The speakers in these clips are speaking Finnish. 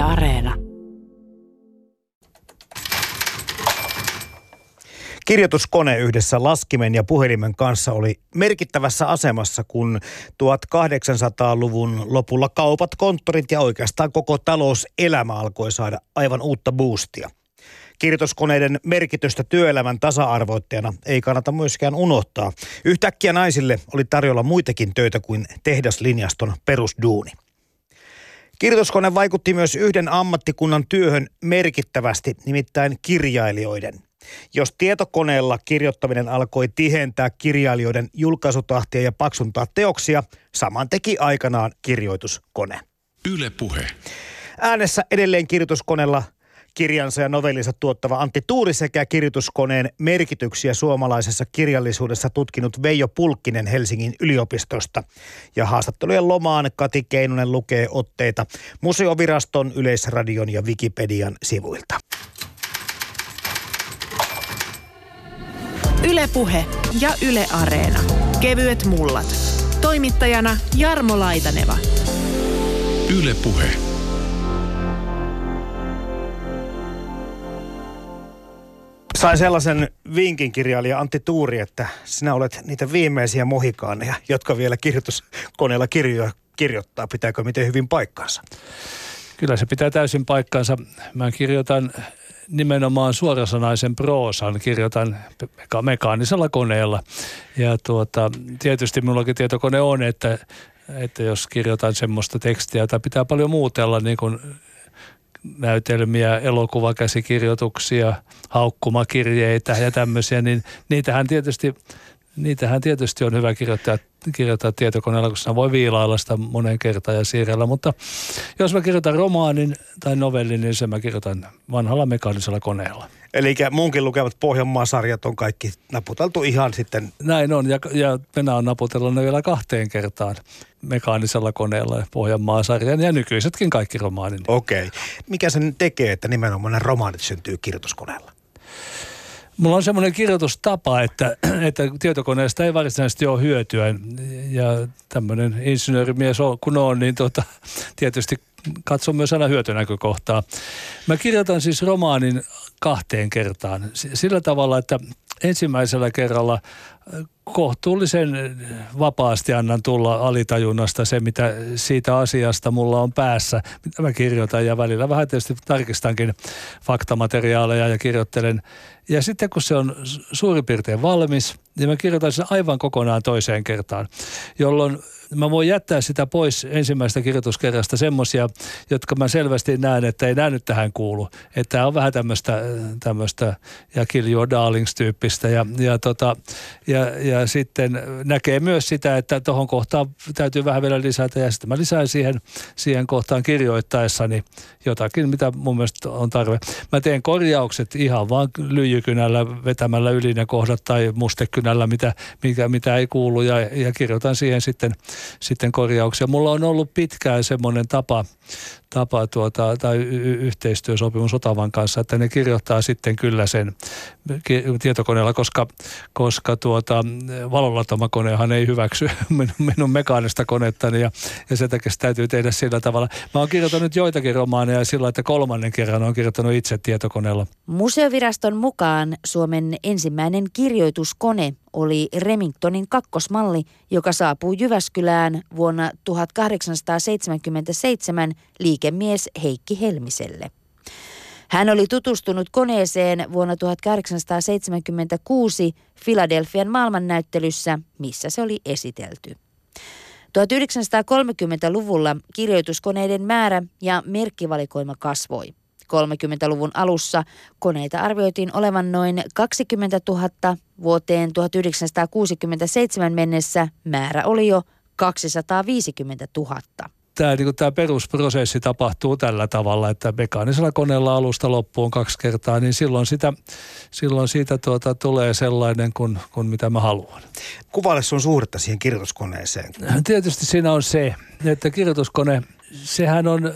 Areena. Kirjoituskone yhdessä laskimen ja puhelimen kanssa oli merkittävässä asemassa, kun 1800-luvun lopulla kaupat, konttorit ja oikeastaan koko talouselämä alkoi saada aivan uutta boostia. Kirjoituskoneiden merkitystä työelämän tasa-arvoittajana ei kannata myöskään unohtaa. Yhtäkkiä naisille oli tarjolla muitakin töitä kuin tehdaslinjaston perusduuni. Kirjoituskone vaikutti myös yhden ammattikunnan työhön merkittävästi, nimittäin kirjailijoiden. Jos tietokoneella kirjoittaminen alkoi tihentää kirjailijoiden julkaisutahtia ja paksuntaa teoksia, saman teki aikanaan kirjoituskone. Yle Puhe. Äänessä edelleen kirjoituskoneella kirjansa ja novellinsa tuottava Antti Tuuri sekä kirjoituskoneen merkityksiä suomalaisessa kirjallisuudessa tutkinut Veijo Pulkkinen Helsingin yliopistosta. Ja haastattelujen lomaan Kati Keinonen lukee otteita Museoviraston, Yleisradion ja Wikipedian sivuilta. Ylepuhe ja Yle Areena. Kevyet mullat. Toimittajana Jarmo Laitaneva. Yle Sain sellaisen vinkin kirjailija Antti Tuuri, että sinä olet niitä viimeisiä mohikaaneja, jotka vielä kirjoituskoneella kirjoja kirjoittaa. Pitääkö miten hyvin paikkansa? Kyllä se pitää täysin paikkansa. Mä kirjoitan nimenomaan suorasanaisen proosan, kirjoitan meka- mekaanisella koneella. Ja tuota, tietysti minullakin tietokone on, että, että jos kirjoitan semmoista tekstiä, jota pitää paljon muutella, niin kuin näytelmiä, elokuvakäsikirjoituksia, haukkumakirjeitä ja tämmöisiä, niin niitähän tietysti, niitähän tietysti on hyvä kirjoittaa, kirjoittaa tietokoneella, kun voi viilailla sitä monen kertaan ja siirrellä. Mutta jos mä kirjoitan romaanin tai novellin, niin sen mä kirjoitan vanhalla mekaanisella koneella. Eli munkin lukemat Pohjanmaa-sarjat on kaikki naputeltu ihan sitten Näin on, ja, ja minä olen naputellut ne vielä kahteen kertaan mekaanisella koneella Pohjanmaa-sarjan ja nykyisetkin kaikki romaanin. Okei. Okay. Mikä sen tekee, että nimenomaan nämä romaanit syntyy kirjoituskoneella? Mulla on semmoinen kirjoitustapa, että, että tietokoneesta ei varsinaisesti ole hyötyä. Ja tämmöinen insinöörimies on, kun on, niin tota, tietysti katson myös aina hyötynäkökohtaa. Mä kirjoitan siis romaanin kahteen kertaan. Sillä tavalla, että ensimmäisellä kerralla äh, kohtuullisen vapaasti annan tulla alitajunnasta se, mitä siitä asiasta mulla on päässä, mitä mä kirjoitan ja välillä vähän tietysti tarkistankin faktamateriaaleja ja kirjoittelen. Ja sitten kun se on suurin piirtein valmis, niin mä kirjoitan sen aivan kokonaan toiseen kertaan, jolloin mä voin jättää sitä pois ensimmäistä kirjoituskerrasta semmoisia, jotka mä selvästi näen, että ei nyt tähän kuulu. Että tämä on vähän tämmöistä, tämmöistä ja Kill Your Darlings-tyyppistä ja, ja, tota, ja, ja sitten näkee myös sitä, että tuohon kohtaan täytyy vähän vielä lisätä ja sitten mä lisään siihen, siihen kohtaan kirjoittaessani jotakin, mitä mun mielestä on tarve. Mä teen korjaukset ihan vaan lyijykynällä vetämällä yli ne kohdat tai mustekynällä, mitä, mikä, mitä ei kuulu ja, ja kirjoitan siihen sitten, sitten korjauksia. Mulla on ollut pitkään semmoinen tapa, tapa tuota, tai yhteistyösopimus Otavan kanssa, että ne kirjoittaa sitten kyllä sen tietokoneella, koska, koska tuota, valolatomakonehan ei hyväksy minun, mekaanista konettani ja, ja sen takia se täytyy tehdä sillä tavalla. Mä oon kirjoittanut joitakin romaaneja sillä, että kolmannen kerran on kirjoittanut itse tietokoneella. Museoviraston mukaan Suomen ensimmäinen kirjoituskone oli Remingtonin kakkosmalli, joka saapui Jyväskylään vuonna 1877 liikemies Heikki Helmiselle. Hän oli tutustunut koneeseen vuonna 1876 Filadelfian maailmannäyttelyssä, missä se oli esitelty. 1930-luvulla kirjoituskoneiden määrä ja merkkivalikoima kasvoi. 30-luvun alussa koneita arvioitiin olevan noin 20 000. Vuoteen 1967 mennessä määrä oli jo 250 000. Tämä, niin tämä perusprosessi tapahtuu tällä tavalla, että mekaanisella koneella alusta loppuun kaksi kertaa, niin silloin, sitä, silloin siitä tuota, tulee sellainen kuin, kuin mitä mä haluan. Kuvaile sun suhdetta siihen kirjoituskoneeseen. Tietysti siinä on se, että kirjoituskone sehän on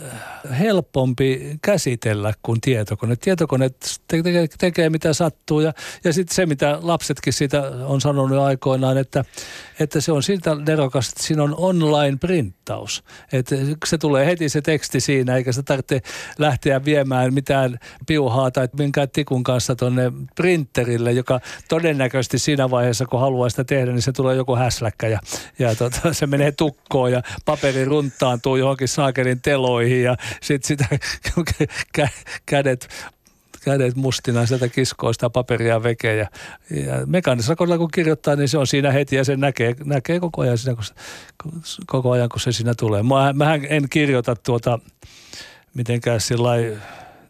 helpompi käsitellä kuin tietokone. Tietokone tekee, tekee mitä sattuu ja, ja sitten se, mitä lapsetkin siitä on sanonut aikoinaan, että, että se on siltä nerokasta, että siinä on online-printtaus. Että se tulee heti se teksti siinä, eikä se tarvitse lähteä viemään mitään piuhaa tai minkään tikun kanssa tuonne printerille, joka todennäköisesti siinä vaiheessa, kun haluaa sitä tehdä, niin se tulee joku häsläkkä ja, ja tota, se menee tukkoon ja paperi runtaantuu johonkin saakelin teloihin ja sitten sitä kädet kädet mustina sieltä kiskoo sitä paperia veke ja, ja mekaanisella kun kirjoittaa, niin se on siinä heti ja se näkee, näkee koko, ajan siinä, kun, koko ajan, kun se siinä tulee. Mä, mähän en kirjoita tuota mitenkään sillä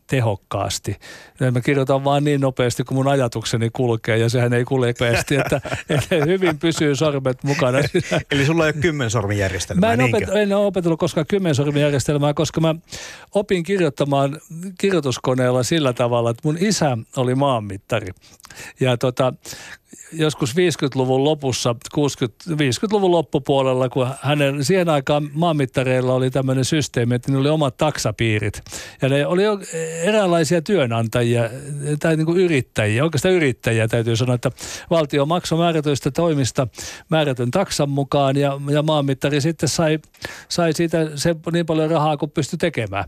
tehokkaasti. Ja mä kirjoitan vaan niin nopeasti, kun mun ajatukseni kulkee, ja sehän ei kulje nopeasti, että, että hyvin pysyy sormet mukana. Eli sulla ei ole kymmensormijärjestelmää, Mä en, opet, en ole opetellut koskaan kymmensormijärjestelmää, koska mä opin kirjoittamaan kirjoituskoneella sillä tavalla, että mun isä oli maanmittari. Ja tota, joskus 50-luvun lopussa, 60, 50-luvun loppupuolella, kun hänen siihen aikaan maanmittareilla oli tämmöinen systeemi, että ne oli omat taksapiirit. Ja ne oli jo eräänlaisia työnantajia tai niin kuin yrittäjiä, oikeastaan yrittäjiä täytyy sanoa, että valtio maksoi määrätyistä toimista määrätyn taksan mukaan ja, ja maanmittari sitten sai, sai siitä se niin paljon rahaa kuin pystyi tekemään.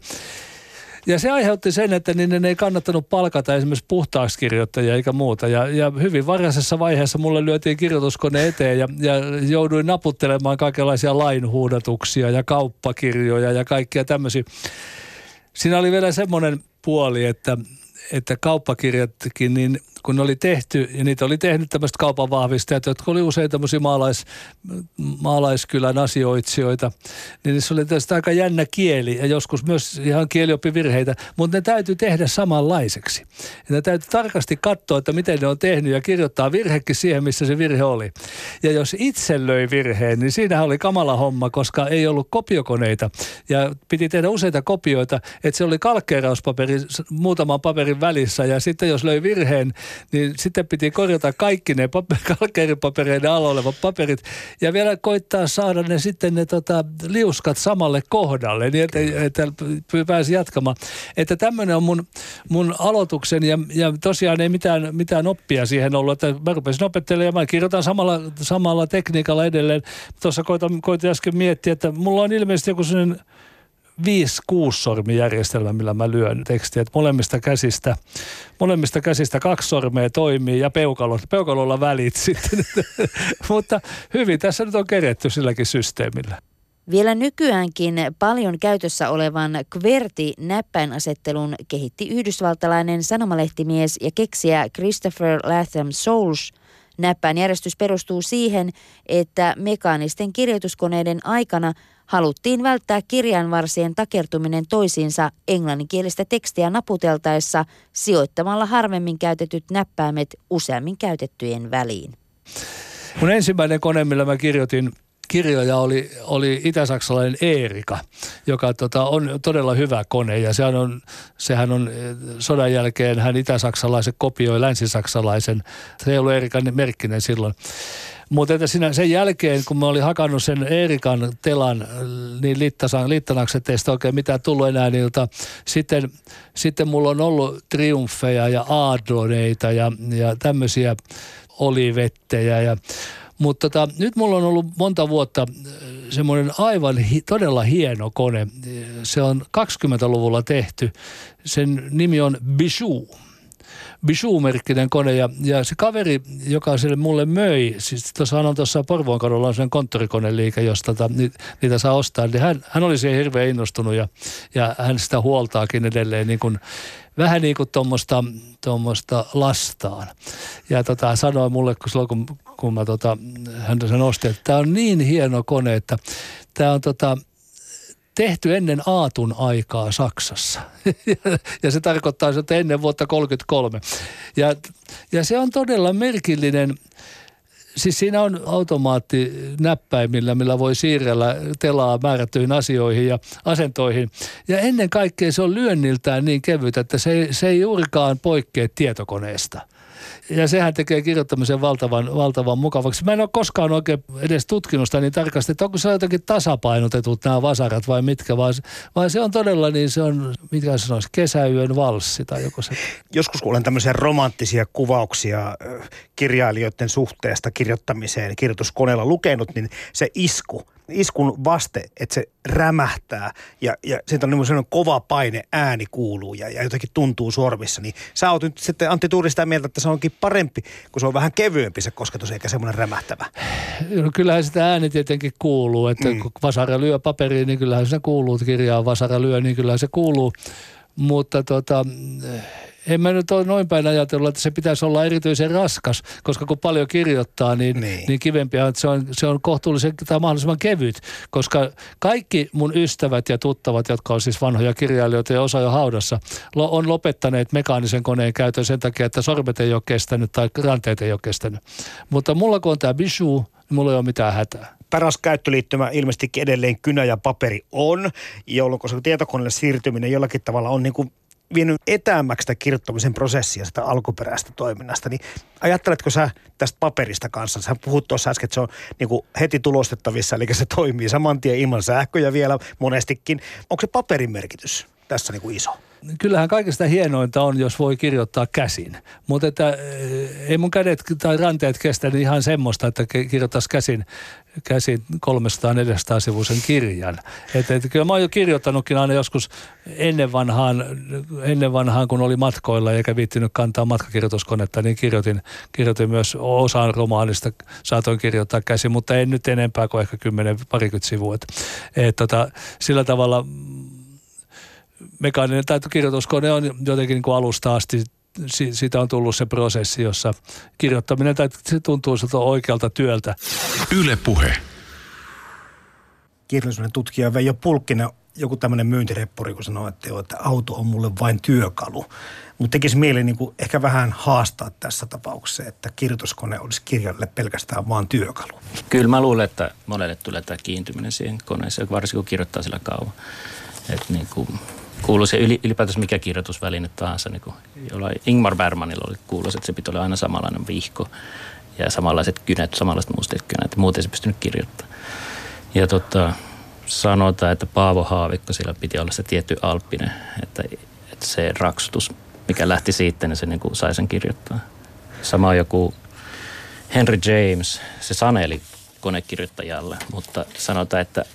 Ja se aiheutti sen, että niiden ei kannattanut palkata esimerkiksi puhtaaksi kirjoittajia eikä muuta. Ja, ja hyvin varhaisessa vaiheessa mulle lyötiin kirjoituskone eteen ja, ja jouduin naputtelemaan kaikenlaisia lainhuudatuksia ja kauppakirjoja ja kaikkia tämmöisiä. Siinä oli vielä semmoinen puoli, että, että kauppakirjatkin, niin kun ne oli tehty, ja niitä oli tehnyt tämmöiset kaupan vahvistajat, jotka oli usein tämmöisiä maalais, maalaiskylän asioitsijoita, niin se oli tästä aika jännä kieli ja joskus myös ihan kielioppivirheitä, mutta ne täytyy tehdä samanlaiseksi. Ja ne täytyy tarkasti katsoa, että miten ne on tehnyt ja kirjoittaa virhekin siihen, missä se virhe oli. Ja jos itse löi virheen, niin siinä oli kamala homma, koska ei ollut kopiokoneita ja piti tehdä useita kopioita, että se oli kalkkeerauspaperi muutaman paperin välissä ja sitten jos löi virheen, niin sitten piti korjata kaikki ne paper, kalkeripapereiden alla olevat paperit ja vielä koittaa saada ne sitten ne tota, liuskat samalle kohdalle, niin että, että pääsi jatkamaan. Että tämmöinen on mun, mun aloituksen ja, ja tosiaan ei mitään, mitään oppia siihen ollut, että mä rupesin opettelemaan ja mä kirjoitan samalla, samalla tekniikalla edelleen. Tuossa koitin äsken miettiä, että mulla on ilmeisesti joku sellainen viisi sormijärjestelmä, millä mä lyön tekstiä. Että molemmista käsistä, molemmista käsistä kaksi sormea toimii ja peukalolla, peukalolla välit sitten. Mutta hyvin tässä nyt on keretty silläkin systeemillä. Vielä nykyäänkin paljon käytössä olevan QWERTY-näppäinasettelun kehitti yhdysvaltalainen sanomalehtimies ja keksijä Christopher Latham Souls. Näppäinjärjestys perustuu siihen, että mekaanisten kirjoituskoneiden aikana – haluttiin välttää kirjanvarsien takertuminen toisiinsa englanninkielistä tekstiä naputeltaessa sijoittamalla harvemmin käytetyt näppäimet useammin käytettyjen väliin. Mun ensimmäinen kone, millä mä kirjoitin kirjoja oli, oli itäsaksalainen Eerika, joka tota, on todella hyvä kone ja sehän on, sehän on sodan jälkeen hän itäsaksalaiset kopioi länsisaksalaisen. Se ei ollut Eerikan merkkinen silloin. Mutta että siinä sen jälkeen, kun mä olin hakannut sen Eerikan telan, niin littasan, littanakset ei sitä oikein mitään tullut enää niiltä. Sitten, sitten mulla on ollut triumfeja ja aadroneita ja, ja tämmöisiä olivettejä ja mutta tota, nyt mulla on ollut monta vuotta semmoinen aivan hi, todella hieno kone. Se on 20-luvulla tehty. Sen nimi on Bijou Bijou-merkkinen kone ja, ja se kaveri, joka sille mulle möi, siis tuossa on tuossa Porvoon kadulla on sen konttorikoneliike, josta tota, ni, niitä saa ostaa, niin hän, hän oli siihen hirveän innostunut ja, ja hän sitä huoltaakin edelleen niin kuin, vähän niin kuin tuommoista lastaan. Ja tota, sanoi mulle, kun silloin kun, kun mä tota, hän sen osti, että tämä on niin hieno kone, että tämä on tota, tehty ennen Aatun aikaa Saksassa. ja se tarkoittaa että ennen vuotta 1933. Ja, ja se on todella merkillinen siis siinä on näppäimillä, millä voi siirrellä telaa määrättyihin asioihin ja asentoihin. Ja ennen kaikkea se on lyönniltään niin kevyt, että se, se ei juurikaan poikkea tietokoneesta – Ja sehän tekee kirjoittamisen valtavan, valtavan mukavaksi. Mä en ole koskaan oikein edes tutkinut sitä niin tarkasti, että onko se jotenkin tasapainotetut nämä vasarat vai mitkä, vai, vai se on todella niin, se on, mitä sanoisi, kesäyön valssi tai joku se. Joskus kun olen tämmöisiä romanttisia kuvauksia kirjailijoiden suhteesta kirjoittamiseen kirjoituskoneella lukenut, niin se isku – iskun vaste, että se rämähtää ja, ja siitä on sellainen kova paine, ääni kuuluu ja, ja jotenkin tuntuu sormissa, niin sä oot nyt sitten Antti Tuuri sitä mieltä, että se onkin parempi, kun se on vähän kevyempi se kosketus eikä semmoinen rämähtävä. No kyllähän sitä ääni tietenkin kuuluu, että mm. kun vasara lyö paperiin, niin kyllähän se kuuluu, kirjaa vasara lyö, niin kyllähän se kuuluu, mutta tota, en mä nyt ole noin päin ajatellut, että se pitäisi olla erityisen raskas, koska kun paljon kirjoittaa, niin, niin. niin kivempiä on, että se on, se on kohtuullisen tai mahdollisimman kevyt, koska kaikki mun ystävät ja tuttavat, jotka on siis vanhoja kirjailijoita ja osa jo haudassa, on lopettaneet mekaanisen koneen käytön sen takia, että sormet ei ole kestänyt tai ranteet ei ole kestänyt. Mutta mulla kun on tämä Bijou, niin mulla ei ole mitään hätää paras käyttöliittymä ilmeisesti edelleen kynä ja paperi on, jolloin koska tietokoneelle siirtyminen jollakin tavalla on niin kuin vienyt etäämmäksi sitä kirjoittamisen prosessia sitä alkuperäistä toiminnasta, niin ajatteletko sä tästä paperista kanssa? Sä puhut tuossa äsken, että se on niin kuin heti tulostettavissa, eli se toimii saman tien ilman sähköjä vielä monestikin. Onko se paperin merkitys tässä niin kuin iso? kyllähän kaikista hienointa on, jos voi kirjoittaa käsin. Mutta että eh, ei mun kädet tai ranteet kestä niin ihan semmoista, että kirjoittaisi käsin, käsin 300-400 sivuisen kirjan. Että, että kyllä mä oon jo kirjoittanutkin aina joskus ennen vanhaan, ennen vanhaan, kun oli matkoilla eikä viittinyt kantaa matkakirjoituskonetta, niin kirjoitin, kirjoitin myös osan romaanista, saatoin kirjoittaa käsin, mutta en nyt enempää kuin ehkä 10 parikymmentä sivua. Et, et, tota, sillä tavalla mekaaninen tai kirjoituskone on jotenkin niin kuin alusta asti siitä on tullut se prosessi, jossa kirjoittaminen tai se tuntuu siltä oikealta työltä. Yle Puhe. Kirjallisuuden tutkija Veijo Pulkkinen, joku tämmöinen myyntireppuri, kun sanoo, että, joo, että auto on mulle vain työkalu. Mutta tekisi mieli niin kuin ehkä vähän haastaa tässä tapauksessa, että kirjoituskone olisi kirjalle pelkästään vain työkalu. Kyllä mä luulen, että monelle tulee tämä kiintyminen siihen koneeseen, varsinkin kun kirjoittaa sillä kauan. Että niin kuin kuuluu se ylipäätänsä mikä kirjoitusväline tahansa. Niin kuin jollain Ingmar Bergmanilla oli kuuluisa, että se pitää olla aina samanlainen vihko ja samanlaiset kynät, samanlaiset mustat kynät. Muuten se pystynyt kirjoittamaan. Ja tota, sanotaan, että Paavo Haavikko, sillä piti olla se tietty alppinen, että, että se raksutus, mikä lähti siitä, niin se niin kuin sai sen kirjoittaa. Sama joku Henry James, se saneli konekirjoittajalle, mutta sanotaan, että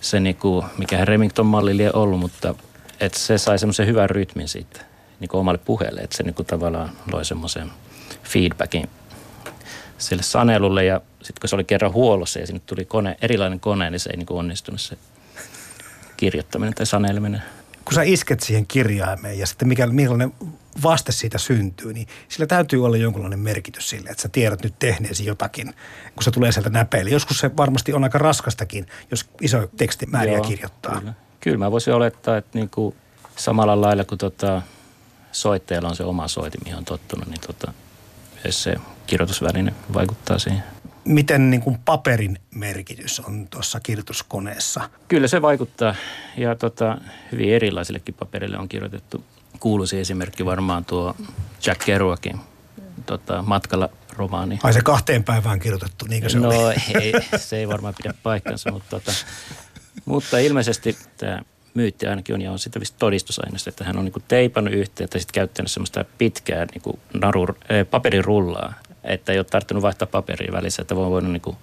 se, niin kuin, mikä Remington-malli lie ollut, mutta että se sai semmoisen hyvän rytmin siitä niin kuin omalle puheelle, että se niin kuin tavallaan loi semmoisen feedbackin sille sanelulle ja sitten kun se oli kerran huollossa ja sinne tuli kone, erilainen kone, niin se ei niin kuin onnistunut se kirjoittaminen tai saneleminen. Kun sä isket siihen kirjaimeen ja sitten mikä, millainen vaste siitä syntyy, niin sillä täytyy olla jonkunlainen merkitys sille, että sä tiedät nyt tehneesi jotakin, kun se tulee sieltä näpeille. Joskus se varmasti on aika raskastakin, jos iso tekstimääriä Joo, kirjoittaa. Kyllä. kyllä mä voisin olettaa, että niin kuin samalla lailla kuin tota, soittajalla on se oma soitin, mihin on tottunut, niin tota, se kirjoitusväline vaikuttaa siihen. Miten niin kuin paperin merkitys on tuossa kirjoituskoneessa? Kyllä se vaikuttaa ja tota, hyvin erilaisillekin paperille on kirjoitettu kuuluisi esimerkki varmaan tuo Jack Kerouacin tota, matkalla romaani. Ai se kahteen päivään kirjoitettu, niinkö se no, oli? ei, se ei varmaan pidä paikkansa, mutta, tota, mutta ilmeisesti tämä myytti ainakin on ja on sitä todistusaineisto, että hän on niinku teipannut yhteen tai sitten käyttänyt semmoista pitkää niinku naru, äh, paperirullaa, että ei ole tarttunut vaihtaa paperia välissä, että voi voinut niinku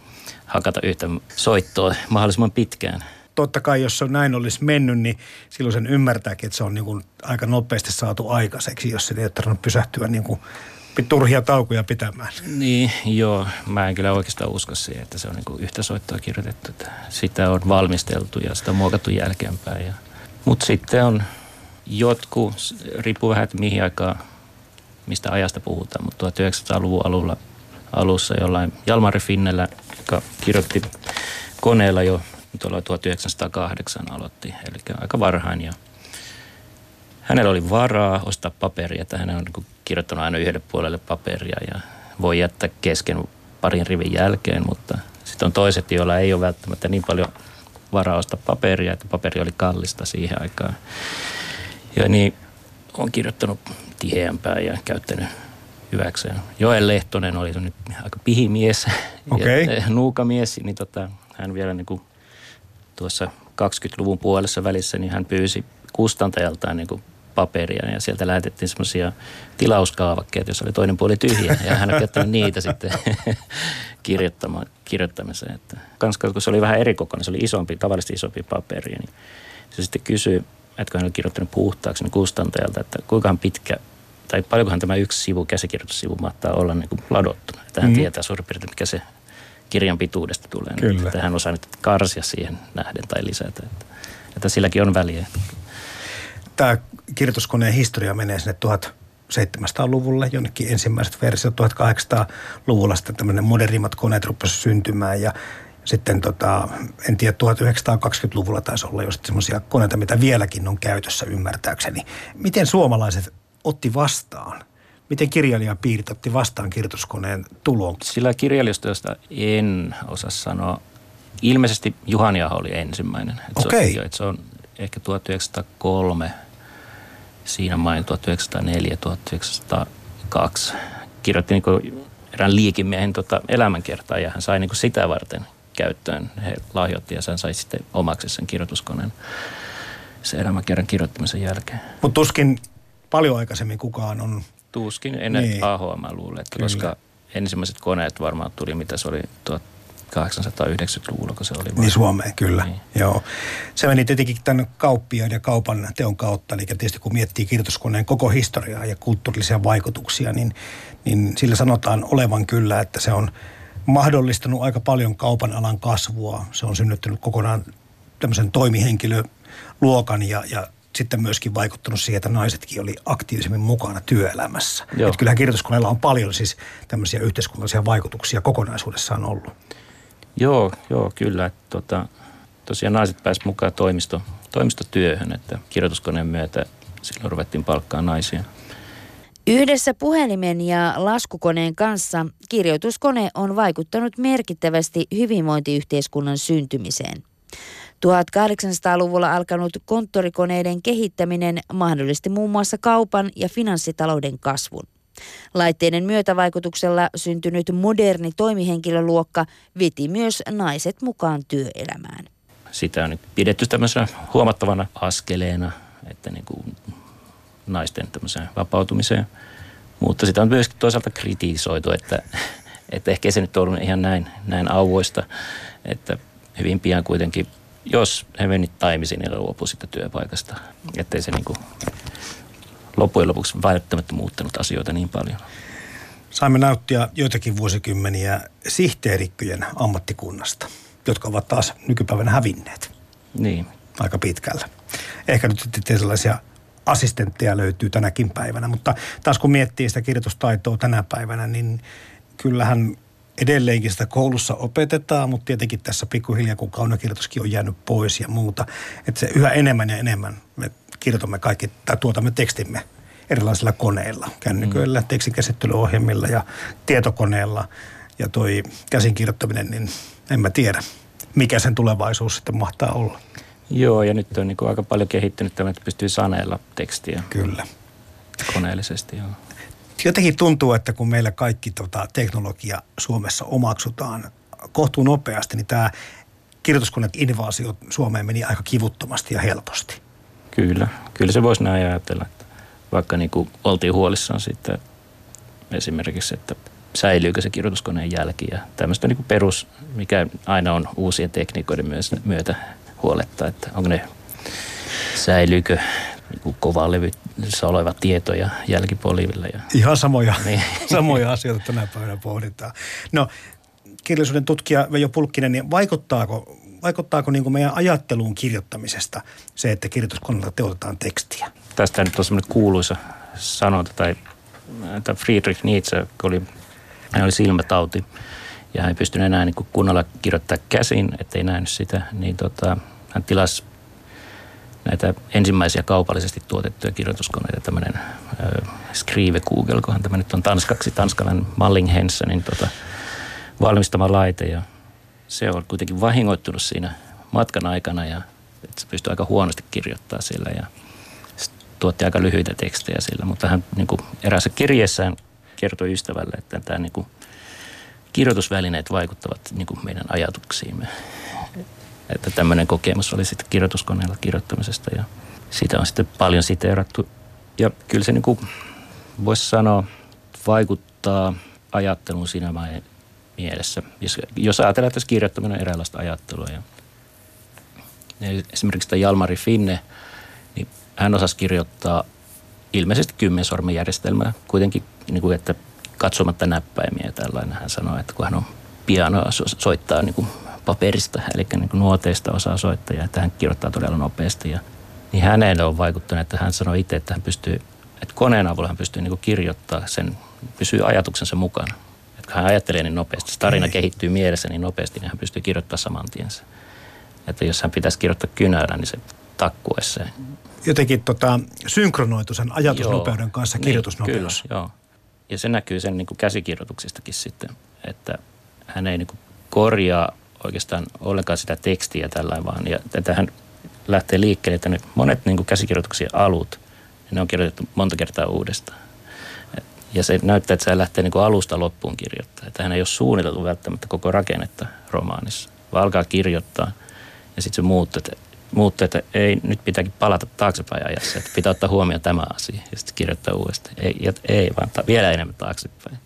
hakata yhtä soittoa mahdollisimman pitkään totta kai jos se näin olisi mennyt, niin silloin sen ymmärtääkin, että se on niin kuin aika nopeasti saatu aikaiseksi, jos se ei tarvinnut pysähtyä niin kuin turhia taukoja pitämään. Niin, joo. Mä en kyllä oikeastaan usko siihen, että se on niin kuin yhtä soittoa kirjoitettu. Että sitä on valmisteltu ja sitä on muokattu jälkeenpäin. Ja, mutta sitten on jotkut, riippuu vähän, että mihin aikaan, mistä ajasta puhutaan, mutta 1900-luvun alulla, alussa jollain Jalmari Finnellä, joka kirjoitti koneella jo tuolla 1908 aloitti, eli aika varhain. Ja hänellä oli varaa ostaa paperia, että hän on niin kirjoittanut aina yhdelle puolelle paperia ja voi jättää kesken parin rivin jälkeen, mutta sitten on toiset, joilla ei ole välttämättä niin paljon varaa ostaa paperia, että paperi oli kallista siihen aikaan. Ja niin on kirjoittanut tiheämpää ja käyttänyt hyväkseen. Joel Lehtonen oli nyt aika pihimies Okei. ja nuukamies, niin tota, hän vielä niin kuin tuossa 20-luvun puolessa välissä, niin hän pyysi kustantajaltaan niin kuin paperia ja sieltä lähetettiin semmoisia tilauskaavakkeita, joissa oli toinen puoli tyhjä ja hän on käyttänyt niitä sitten kirjoittamaan, kirjoittamiseen. Että kans kun se oli vähän eri kokoinen, se oli isompi, tavallisesti isompi paperi, niin se sitten kysyi, että kun hän oli kirjoittanut puhtaaksi niin kustantajalta, että kuinka pitkä tai paljonkohan tämä yksi sivu, käsikirjoitussivu mahtaa olla niin kuin ladottuna. Että hän Mm. tietää suurin piirtein, mikä se kirjan pituudesta tulee. Kyllä. Että hän osaa nyt karsia siihen nähden tai lisätä. Että, että silläkin on väliä. Tämä kirjoituskoneen historia menee sinne 1700-luvulle, jonnekin ensimmäiset versiot 1800-luvulla sitten tämmöinen modernimmat koneet rupesivat syntymään ja sitten tota, en tiedä, 1920-luvulla taisi olla jo semmoisia koneita, mitä vieläkin on käytössä ymmärtääkseni. Miten suomalaiset otti vastaan? Miten kirjailijapiirit otti vastaan kirjoituskoneen tulon? Sillä kirjailijoista en osaa sanoa. Ilmeisesti Juhani Aho oli ensimmäinen. Että se, Okei. on, että se on ehkä 1903, siinä main 1904, 1902. Kirjoitti niin erään liikimiehen tota elämänkertaa ja hän sai niin sitä varten käyttöön. He lahjoitti ja hän sai sitten omaksi sen kirjoituskoneen sen elämänkerran kirjoittamisen jälkeen. Mutta tuskin paljon aikaisemmin kukaan on Tuskin ennen Niin. Ahoa mä luulen, että Kyllä. koska ensimmäiset koneet varmaan tuli, mitä se oli 1890-luvulla, kun se oli. Niin Suomeen, kyllä. Niin. Joo. Se meni tietenkin tämän kauppiaan ja kaupan teon kautta, eli tietysti kun miettii kirjoituskoneen koko historiaa ja kulttuurillisia vaikutuksia, niin, niin sillä sanotaan olevan kyllä, että se on mahdollistanut aika paljon kaupan alan kasvua. Se on synnyttänyt kokonaan tämmöisen toimihenkilöluokan ja, ja sitten myöskin vaikuttanut siihen, että naisetkin oli aktiivisemmin mukana työelämässä. Joo. Et kyllähän kirjoituskoneella on paljon siis tämmöisiä yhteiskunnallisia vaikutuksia kokonaisuudessaan ollut. Joo, joo, kyllä. Tota, tosiaan naiset pääsivät mukaan toimisto, toimistotyöhön, että kirjoituskoneen myötä silloin ruvettiin palkkaa naisia. Yhdessä puhelimen ja laskukoneen kanssa kirjoituskone on vaikuttanut merkittävästi hyvinvointiyhteiskunnan syntymiseen. 1800-luvulla alkanut konttorikoneiden kehittäminen mahdollisti muun muassa kaupan ja finanssitalouden kasvun. Laitteiden myötävaikutuksella syntynyt moderni toimihenkilöluokka veti myös naiset mukaan työelämään. Sitä on nyt pidetty tämmöisenä huomattavana askeleena, että niin kuin naisten tämmöiseen vapautumiseen. Mutta sitä on myöskin toisaalta kritisoitu, että, että ehkä se nyt on ollut ihan näin, näin auvoista, että hyvin pian kuitenkin, jos he menivät taimisiin, niin ne luopuu sitä työpaikasta. Ettei se niin kuin loppujen lopuksi välttämättä muuttanut asioita niin paljon. Saimme nauttia joitakin vuosikymmeniä sihteerikköjen ammattikunnasta, jotka ovat taas nykypäivänä hävinneet Niin, aika pitkällä. Ehkä nyt sitten sellaisia assistentteja löytyy tänäkin päivänä, mutta taas kun miettii sitä kirjoitustaitoa tänä päivänä, niin kyllähän edelleenkin sitä koulussa opetetaan, mutta tietenkin tässä pikkuhiljaa, kun kaunokirjoituskin on jäänyt pois ja muuta, että se yhä enemmän ja enemmän me kirjoitamme kaikki tai tuotamme tekstimme erilaisilla koneilla, kännyköillä, mm. tekstinkäsittelyohjelmilla ja tietokoneella. Ja toi käsin kirjoittaminen, niin en mä tiedä, mikä sen tulevaisuus sitten mahtaa olla. Joo ja nyt on niin kuin aika paljon kehittynyt tämä, että pystyy saneella tekstiä Kyllä. koneellisesti. Joo. Jotenkin tuntuu, että kun meillä kaikki tota, teknologia Suomessa omaksutaan kohtuu nopeasti, niin tämä kirjoituskone-invaasio Suomeen meni aika kivuttomasti ja helposti. Kyllä, kyllä se voisi näin ajatella, että vaikka niin kuin oltiin huolissaan siitä esimerkiksi, että säilyykö se kirjoituskoneen jälki ja tämmöistä niin kuin perus, mikä aina on uusien tekniikoiden myös, myötä huolettaa, että onko ne, säilyykö niin kuin kovalevyssä oleva tieto ja jälkipolivilla. Ja, Ihan samoja, Niin. samoja asioita tänä päivänä pohditaan. No, kirjallisuuden tutkija Veijo Pulkkinen, niin vaikuttaako, vaikuttaako niin kuin meidän ajatteluun kirjoittamisesta se, että kirjoituskoneella teotetaan tekstiä? tästä nyt on semmoinen kuuluisa sanonta, tai että Friedrich Nietzsche, kun oli, hän oli silmätauti, ja hän ei pystynyt enää niin kuin kunnolla kirjoittaa käsin, ettei nähnyt sitä, niin tota, hän tilasi näitä ensimmäisiä kaupallisesti tuotettuja kirjoituskoneita, tämmöinen äh, Skrive Google, kunhan tämä nyt on tanskaksi, tanskalainen Malling niin tota, valmistama laite, ja se on kuitenkin vahingoittunut siinä matkan aikana, ja että se pystyy aika huonosti kirjoittamaan sillä, ja tuotti aika lyhyitä tekstejä sillä, mutta hän niin kuin eräässä kirjeessään kertoi ystävälle, että tämä niin kuin kirjoitusvälineet vaikuttavat niin kuin meidän ajatuksiimme. Että tämmöinen kokemus oli sitten kirjoituskoneella kirjoittamisesta ja siitä on sitten paljon siteerattu. Ja kyllä se niin kuin voisi sanoa vaikuttaa ajatteluun siinä mielessä. Jos, jos ajatellaan, että kirjoittaminen on eräänlaista ajattelua. Ja, esimerkiksi tämä Jalmari Finne, niin hän osasi kirjoittaa ilmeisesti kymmensormenjärjestelmää. Kuitenkin, niin kuin, että katsomatta näppäimiä ja tällainen. Hän sanoi, että kun hän on pianoa soittaa niin kuin paperista, eli niin kuin nuoteista osaa soittaa ja että hän kirjoittaa todella nopeasti. Ja, niin häneen on vaikuttanut, että hän sanoi itse, että hän pystyy, että koneen avulla hän pystyy niin kuin kirjoittaa sen, pysyy ajatuksensa mukana. Että kun hän ajattelee niin nopeasti, se tarina Ei. kehittyy mielessä niin nopeasti, niin hän pystyy kirjoittamaan saman tiensä. Että jos hän pitäisi kirjoittaa kynällä, niin se takkuessa jotenkin tota, synkronoitu sen ajatusnopeuden joo, kanssa kirjoitusnopeus. Niin, kyllä, joo. Ja se näkyy sen niin kuin käsikirjoituksistakin sitten, että hän ei niin kuin korjaa oikeastaan ollenkaan sitä tekstiä tällä vaan. Ja hän lähtee liikkeelle, että ne monet niin kuin käsikirjoituksia alut, niin ne on kirjoitettu monta kertaa uudestaan. Ja se näyttää, että se lähtee niin kuin alusta loppuun kirjoittaa. Että hän ei ole suunniteltu välttämättä koko rakennetta romaanissa, vaan alkaa kirjoittaa ja sitten se muuttuu, että muuttuu, että ei, nyt pitääkin palata taaksepäin ajassa, että pitää ottaa huomioon tämä asia ja sitten kirjoittaa uudestaan. Ei, ei vaan ta- vielä enemmän taaksepäin.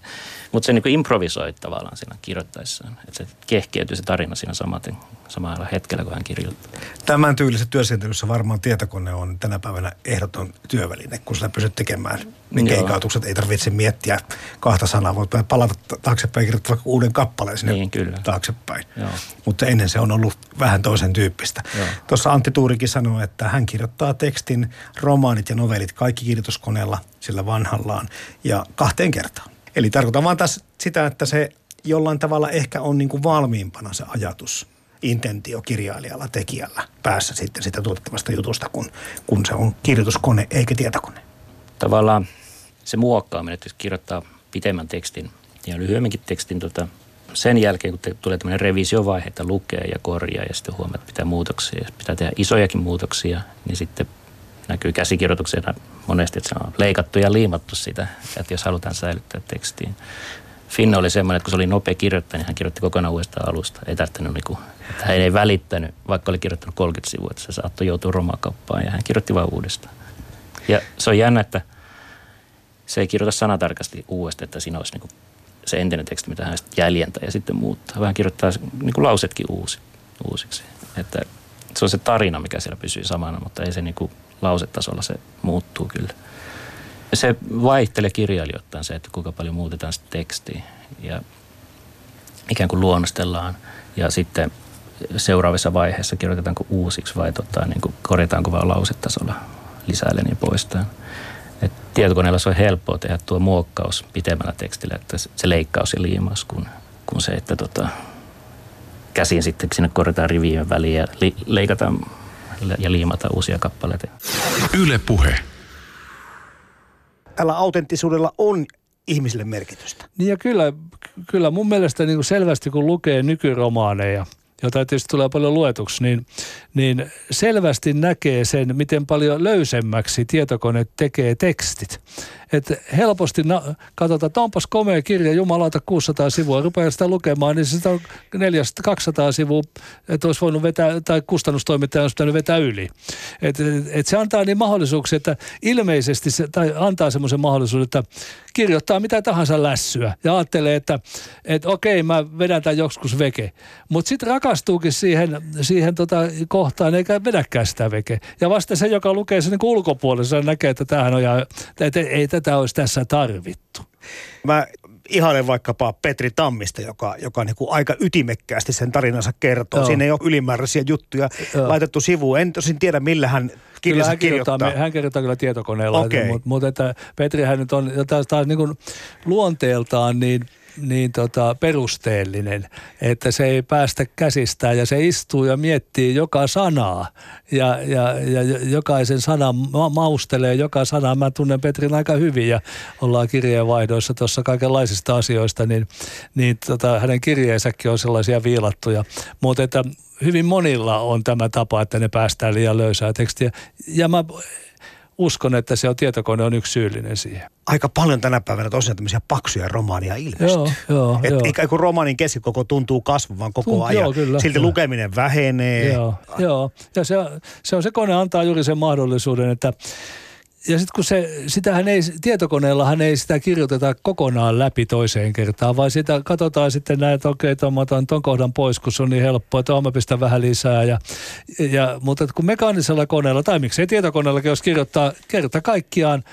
Mutta se niin kuin improvisoi tavallaan siinä kirjoittaessaan. Että se kehkeytyy se tarina siinä samaten, samalla hetkellä, kun hän kirjoittaa. Tämän tyylisessä työskentelyssä varmaan tietokone on tänä päivänä ehdoton työväline, kun sä pysyt tekemään ne keikautukset. Ei tarvitse miettiä kahta sanaa, voit palata taaksepäin ja kirjoittaa uuden kappaleen sinne niin, kyllä. taaksepäin. Joo. Mutta ennen se on ollut vähän toisen tyyppistä. Tuossa Antti Tuurikin sanoi, että hän kirjoittaa tekstin, romaanit ja novelit kaikki kirjoituskoneella sillä vanhallaan ja kahteen kertaan. Eli tarkoitan vaan tässä sitä, että se jollain tavalla ehkä on niin kuin valmiimpana se ajatus, intentio kirjailijalla, tekijällä päässä sitten sitä tuottavasta jutusta, kun, kun se on kirjoituskone eikä tietokone. Tavallaan se muokkaaminen, että jos kirjoittaa pitemmän tekstin ja lyhyemmänkin tekstin, tota, sen jälkeen kun tulee tämmöinen revisiovaihe, että lukee ja korjaa ja sitten huomaa, että pitää muutoksia, pitää tehdä isojakin muutoksia, niin sitten näkyy käsikirjoituksena monesti, että se on leikattu ja liimattu sitä, että jos halutaan säilyttää tekstiin. Finna oli semmoinen, että kun se oli nopea kirjoittaja, niin hän kirjoitti kokonaan uudestaan alusta. Ei tarvittanut, niin kuin, että hän ei välittänyt, vaikka oli kirjoittanut 30 sivua, että se saattoi joutua romakappaan ja hän kirjoitti vain uudestaan. Ja se on jännä, että se ei kirjoita sanatarkasti uudestaan, että siinä olisi niin kuin se entinen teksti, mitä hän jäljentää ja sitten muuttaa. Vaan kirjoittaa niin kuin lausetkin uusi, uusiksi. Että se on se tarina, mikä siellä pysyy samana, mutta ei se niin kuin lausetasolla se muuttuu kyllä. Se vaihtelee kirjailijoittain se, että kuinka paljon muutetaan sitä tekstiä ja ikään kuin luonnostellaan ja sitten seuraavassa vaiheessa kirjoitetaanko uusiksi vai tota, niin kuin korjataanko vain lausetasolla lisäilen ja poistaen. Et tietokoneella se on helppoa tehdä tuo muokkaus pitemmällä tekstillä, että se leikkaus ja liimaus, kun, kun se, että tota, käsin sitten sinne korjataan rivien väliin ja li, leikataan ja liimata uusia kappaleita. Yle Puhe. Tällä autenttisuudella on ihmisille merkitystä. Niin ja kyllä, kyllä mun mielestä niin kuin selvästi kun lukee nykyromaaneja – jota tietysti tulee paljon luetuksi, niin, niin selvästi näkee sen, miten paljon löysemmäksi tietokone tekee tekstit. Et helposti na, katsotaan, että onpas komea kirja, jumalauta 600 sivua, rupeaa sitä lukemaan, niin sitä on 400, 200 sivua, että olisi voinut vetää, tai kustannustoimittaja olisi pitänyt vetää yli. Et, et, et se antaa niin mahdollisuuksia, että ilmeisesti se, tai antaa semmoisen mahdollisuuden, että kirjoittaa mitä tahansa lässyä ja ajattelee, että, että okei, mä vedän tämän joskus veke. Mutta sitten rakastuukin siihen, siihen tota kohtaan eikä vedäkään sitä veke. Ja vasta se, joka lukee sen niin ulkopuolella, näkee, että tämähän on, ja, että ei tätä olisi tässä tarvittu. Mä ihailen vaikkapa Petri Tammista, joka, joka niin kuin aika ytimekkäästi sen tarinansa kertoo. Joo. Siinä ei ole ylimääräisiä juttuja Joo. laitettu sivuun. En tosin tiedä, millä hän kyllä hän kirjoittaa, kirjoittaa. hän kirjoittaa kyllä tietokoneella, okay. mutta, mutta että Petri hän nyt on taas, taas niin kuin luonteeltaan niin – niin tota, perusteellinen, että se ei päästä käsistään ja se istuu ja miettii joka sanaa ja, ja, ja jokaisen sanan ma- maustelee joka sana. Mä tunnen Petrin aika hyvin ja ollaan kirjeenvaihdoissa tuossa kaikenlaisista asioista, niin, niin tota, hänen kirjeensäkin on sellaisia viilattuja. Mutta että hyvin monilla on tämä tapa, että ne päästään liian löysää tekstiä. Ja mä uskon, että se on tietokone on yksi syyllinen siihen. Aika paljon tänä päivänä tosiaan tämmöisiä paksuja romaania ilmestyy. Joo, joo, Et joo. ikään kuin romaanin keskikoko tuntuu kasvavan koko Tunt- ajan. joo, kyllä, Silti kyllä. lukeminen vähenee. Joo, joo. ja se, se on se kone antaa juuri sen mahdollisuuden, että ja sitten kun se, sitähän ei, tietokoneellahan ei sitä kirjoiteta kokonaan läpi toiseen kertaan, vaan sitä katsotaan sitten näin, että okei, tuon mä otan ton kohdan pois, kun se on niin helppoa, tuohon mä pistän vähän lisää. Ja, ja, mutta kun mekaanisella koneella, tai miksei tietokoneellakin, jos kirjoittaa kerta kaikkiaan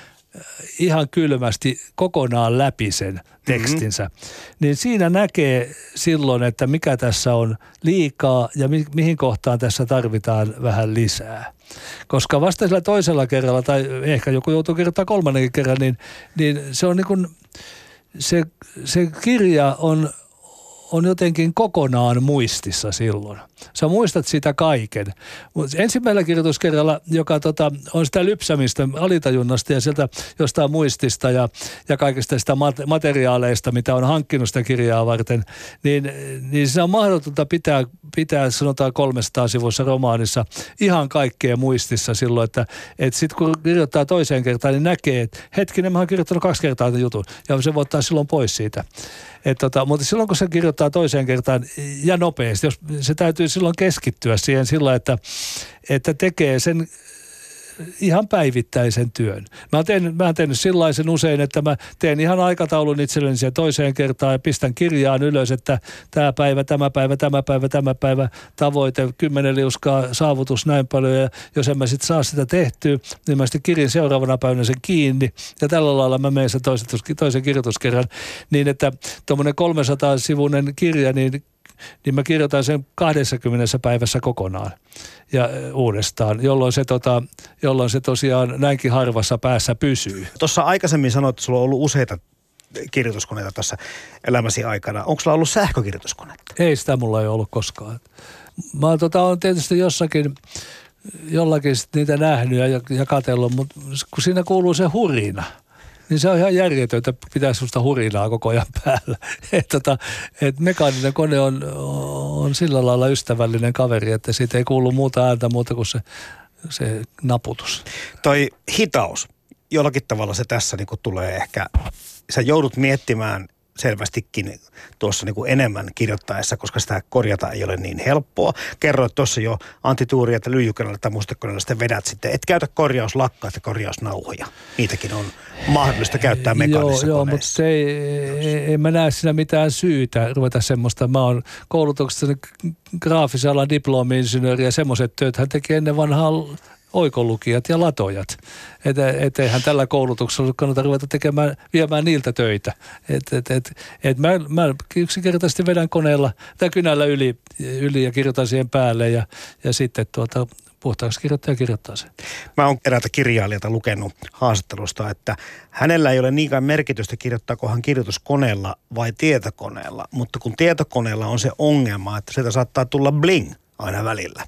ihan kylmästi kokonaan läpi sen tekstinsä, mm-hmm. niin siinä näkee silloin, että mikä tässä on liikaa ja mi- mihin kohtaan tässä tarvitaan vähän lisää. Koska vasta sillä toisella kerralla, tai ehkä joku joutuu kirjoittamaan kolmannenkin kerran, niin, niin se on niin kuin, se, se kirja on, on jotenkin kokonaan muistissa silloin. Sä muistat sitä kaiken. Mut ensimmäisellä kirjoituskerralla, joka tota, on sitä lypsämistä alitajunnasta ja sieltä jostain muistista ja, ja kaikista sitä mat- materiaaleista, mitä on hankkinut sitä kirjaa varten, niin, niin se on mahdotonta pitää, pitää sanotaan 300 sivussa romaanissa ihan kaikkea muistissa silloin, että, että sitten kun kirjoittaa toiseen kertaan, niin näkee, että hetkinen, mä oon kirjoittanut kaksi kertaa tämän jutun ja se voi ottaa silloin pois siitä. Et tota, mutta silloin kun se kirjoittaa toiseen kertaan ja nopeasti, jos se täytyy silloin keskittyä siihen sillä, että, että tekee sen ihan päivittäisen työn. Mä oon tehnyt, mä oon tehnyt sellaisen usein, että mä teen ihan aikataulun itselleni siihen toiseen kertaan ja pistän kirjaan ylös, että tämä päivä, tämä päivä, tämä päivä, tämä päivä, tavoite, kymmenen liuskaa, saavutus näin paljon ja jos en mä sitten saa sitä tehtyä, niin mä sitten kirjin seuraavana päivänä sen kiinni ja tällä lailla mä menen sen toisen, toisen kirjoituskerran niin, että tuommoinen 300-sivuinen kirja, niin niin mä kirjoitan sen 20 päivässä kokonaan ja uudestaan, jolloin se, tota, jolloin se tosiaan näinkin harvassa päässä pysyy. Tuossa aikaisemmin sanoit, että sulla on ollut useita kirjoituskoneita tässä elämäsi aikana. Onko sulla ollut sähkökirjoituskonetta? Ei sitä mulla ei ollut koskaan. Mä oon, tota, on tietysti jossakin, jollakin niitä nähnyt ja, ja katsellut, mutta kun siinä kuuluu se hurina, niin se on ihan järjetöntä, pitää sellaista hurinaa koko ajan päällä. Et, tota, et mekaaninen kone on, on sillä lailla ystävällinen kaveri, että siitä ei kuulu muuta ääntä muuta kuin se, se naputus. Toi hitaus, jollakin tavalla se tässä niin tulee ehkä, sä joudut miettimään selvästikin tuossa niin kuin enemmän kirjoittaessa, koska sitä korjata ei ole niin helppoa. Kerroit tuossa jo antituuria, että lyijykoneella tai mustekoneella sitten vedät sitten. Et käytä korjauslakkaa ja korjausnauhoja. Niitäkin on mahdollista käyttää mekaanisessa Joo, joo mutta ei, ei, en mä näe siinä mitään syytä ruveta semmoista. Mä oon koulutuksessa graafisen alan diplomi-insinööri ja semmoiset työt hän teki ennen vanhaa oikolukijat ja latojat. Että et eihän tällä koulutuksella kannata ruveta tekemään, viemään niiltä töitä. Et, et, et, et mä, mä yksinkertaisesti vedän koneella tai kynällä yli, yli ja kirjoitan siihen päälle ja, ja sitten tuota, puhtaaksi kirjoittaja kirjoittaa sen. Mä oon eräältä kirjailijalta lukenut haastattelusta, että hänellä ei ole niinkään merkitystä kirjoittaako hän kirjoituskoneella vai tietokoneella. Mutta kun tietokoneella on se ongelma, että sieltä saattaa tulla bling aina välillä.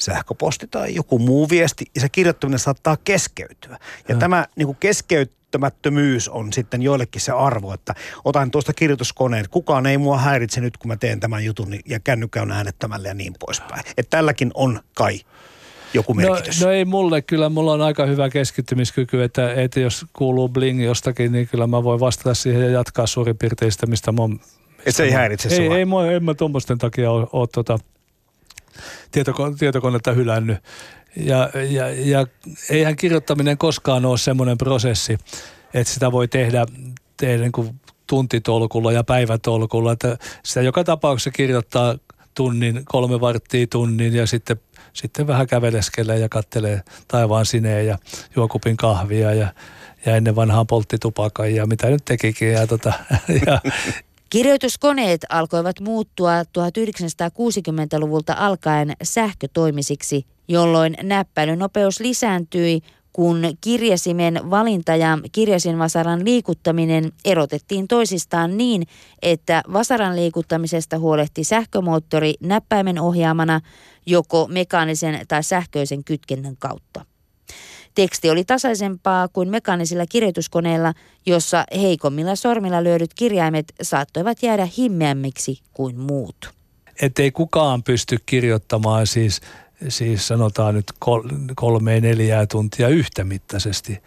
Sähköposti tai joku muu viesti ja se kirjoittaminen saattaa keskeytyä. Ja tämä niin kuin keskeyttämättömyys on sitten joillekin se arvo, että otan tuosta kirjoituskoneen, kukaan ei mua häiritse nyt kun mä teen tämän jutun niin- ja kännykkä on äänettömällä ja niin poispäin. Että tälläkin on kai joku merkitys. No, no ei mulle, kyllä mulla on aika hyvä keskittymiskyky, että, että jos kuuluu bling jostakin, niin kyllä mä voin vastata siihen ja jatkaa suurin piirtein sitä, mistä mä oon... Et se ei häiritse ei, sua. ei, mä, en mä tuommoisten takia ole, ole tota, tietoko, tietokonetta hylännyt. Ja, ja, ja eihän kirjoittaminen koskaan ole semmoinen prosessi, että sitä voi tehdä, tehdä niin kuin tuntitolkulla ja päivätolkulla. Että sitä joka tapauksessa kirjoittaa tunnin, kolme varttia tunnin ja sitten, sitten vähän käveleskelee ja kattelee taivaan sineen ja juo kupin kahvia ja, ja ennen vanhaan poltti tupakan ja mitä nyt tekikin. Ja, tota, ja, Kirjoituskoneet alkoivat muuttua 1960-luvulta alkaen sähkötoimisiksi, jolloin näppäilynopeus lisääntyi, kun kirjasimen valinta ja kirjasinvasaran liikuttaminen erotettiin toisistaan niin, että vasaran liikuttamisesta huolehti sähkömoottori näppäimen ohjaamana joko mekaanisen tai sähköisen kytkennän kautta. Teksti oli tasaisempaa kuin mekaanisilla kirjoituskoneilla, jossa heikommilla sormilla lyödyt kirjaimet saattoivat jäädä himmeämmiksi kuin muut. että ei kukaan pysty kirjoittamaan siis siis sanotaan nyt kol, kolme neljää tuntia yhtämittaisesti.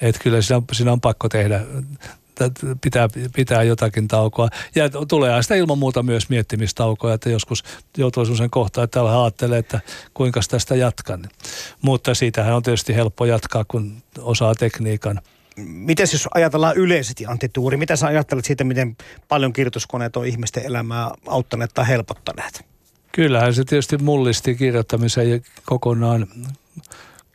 Että kyllä siinä, siinä on pakko tehdä pitää, pitää jotakin taukoa. Ja tulee sitä ilman muuta myös miettimistaukoja, että joskus joutuu sellaisen kohtaan, että täällä ajattelee, että kuinka tästä jatkan. Mutta siitähän on tietysti helppo jatkaa, kun osaa tekniikan. Miten jos ajatellaan yleisesti antituuri, mitä sä ajattelet siitä, miten paljon kirjoituskoneet on ihmisten elämää auttaneet tai helpottaneet? Kyllähän se tietysti mullisti kirjoittamisen kokonaan,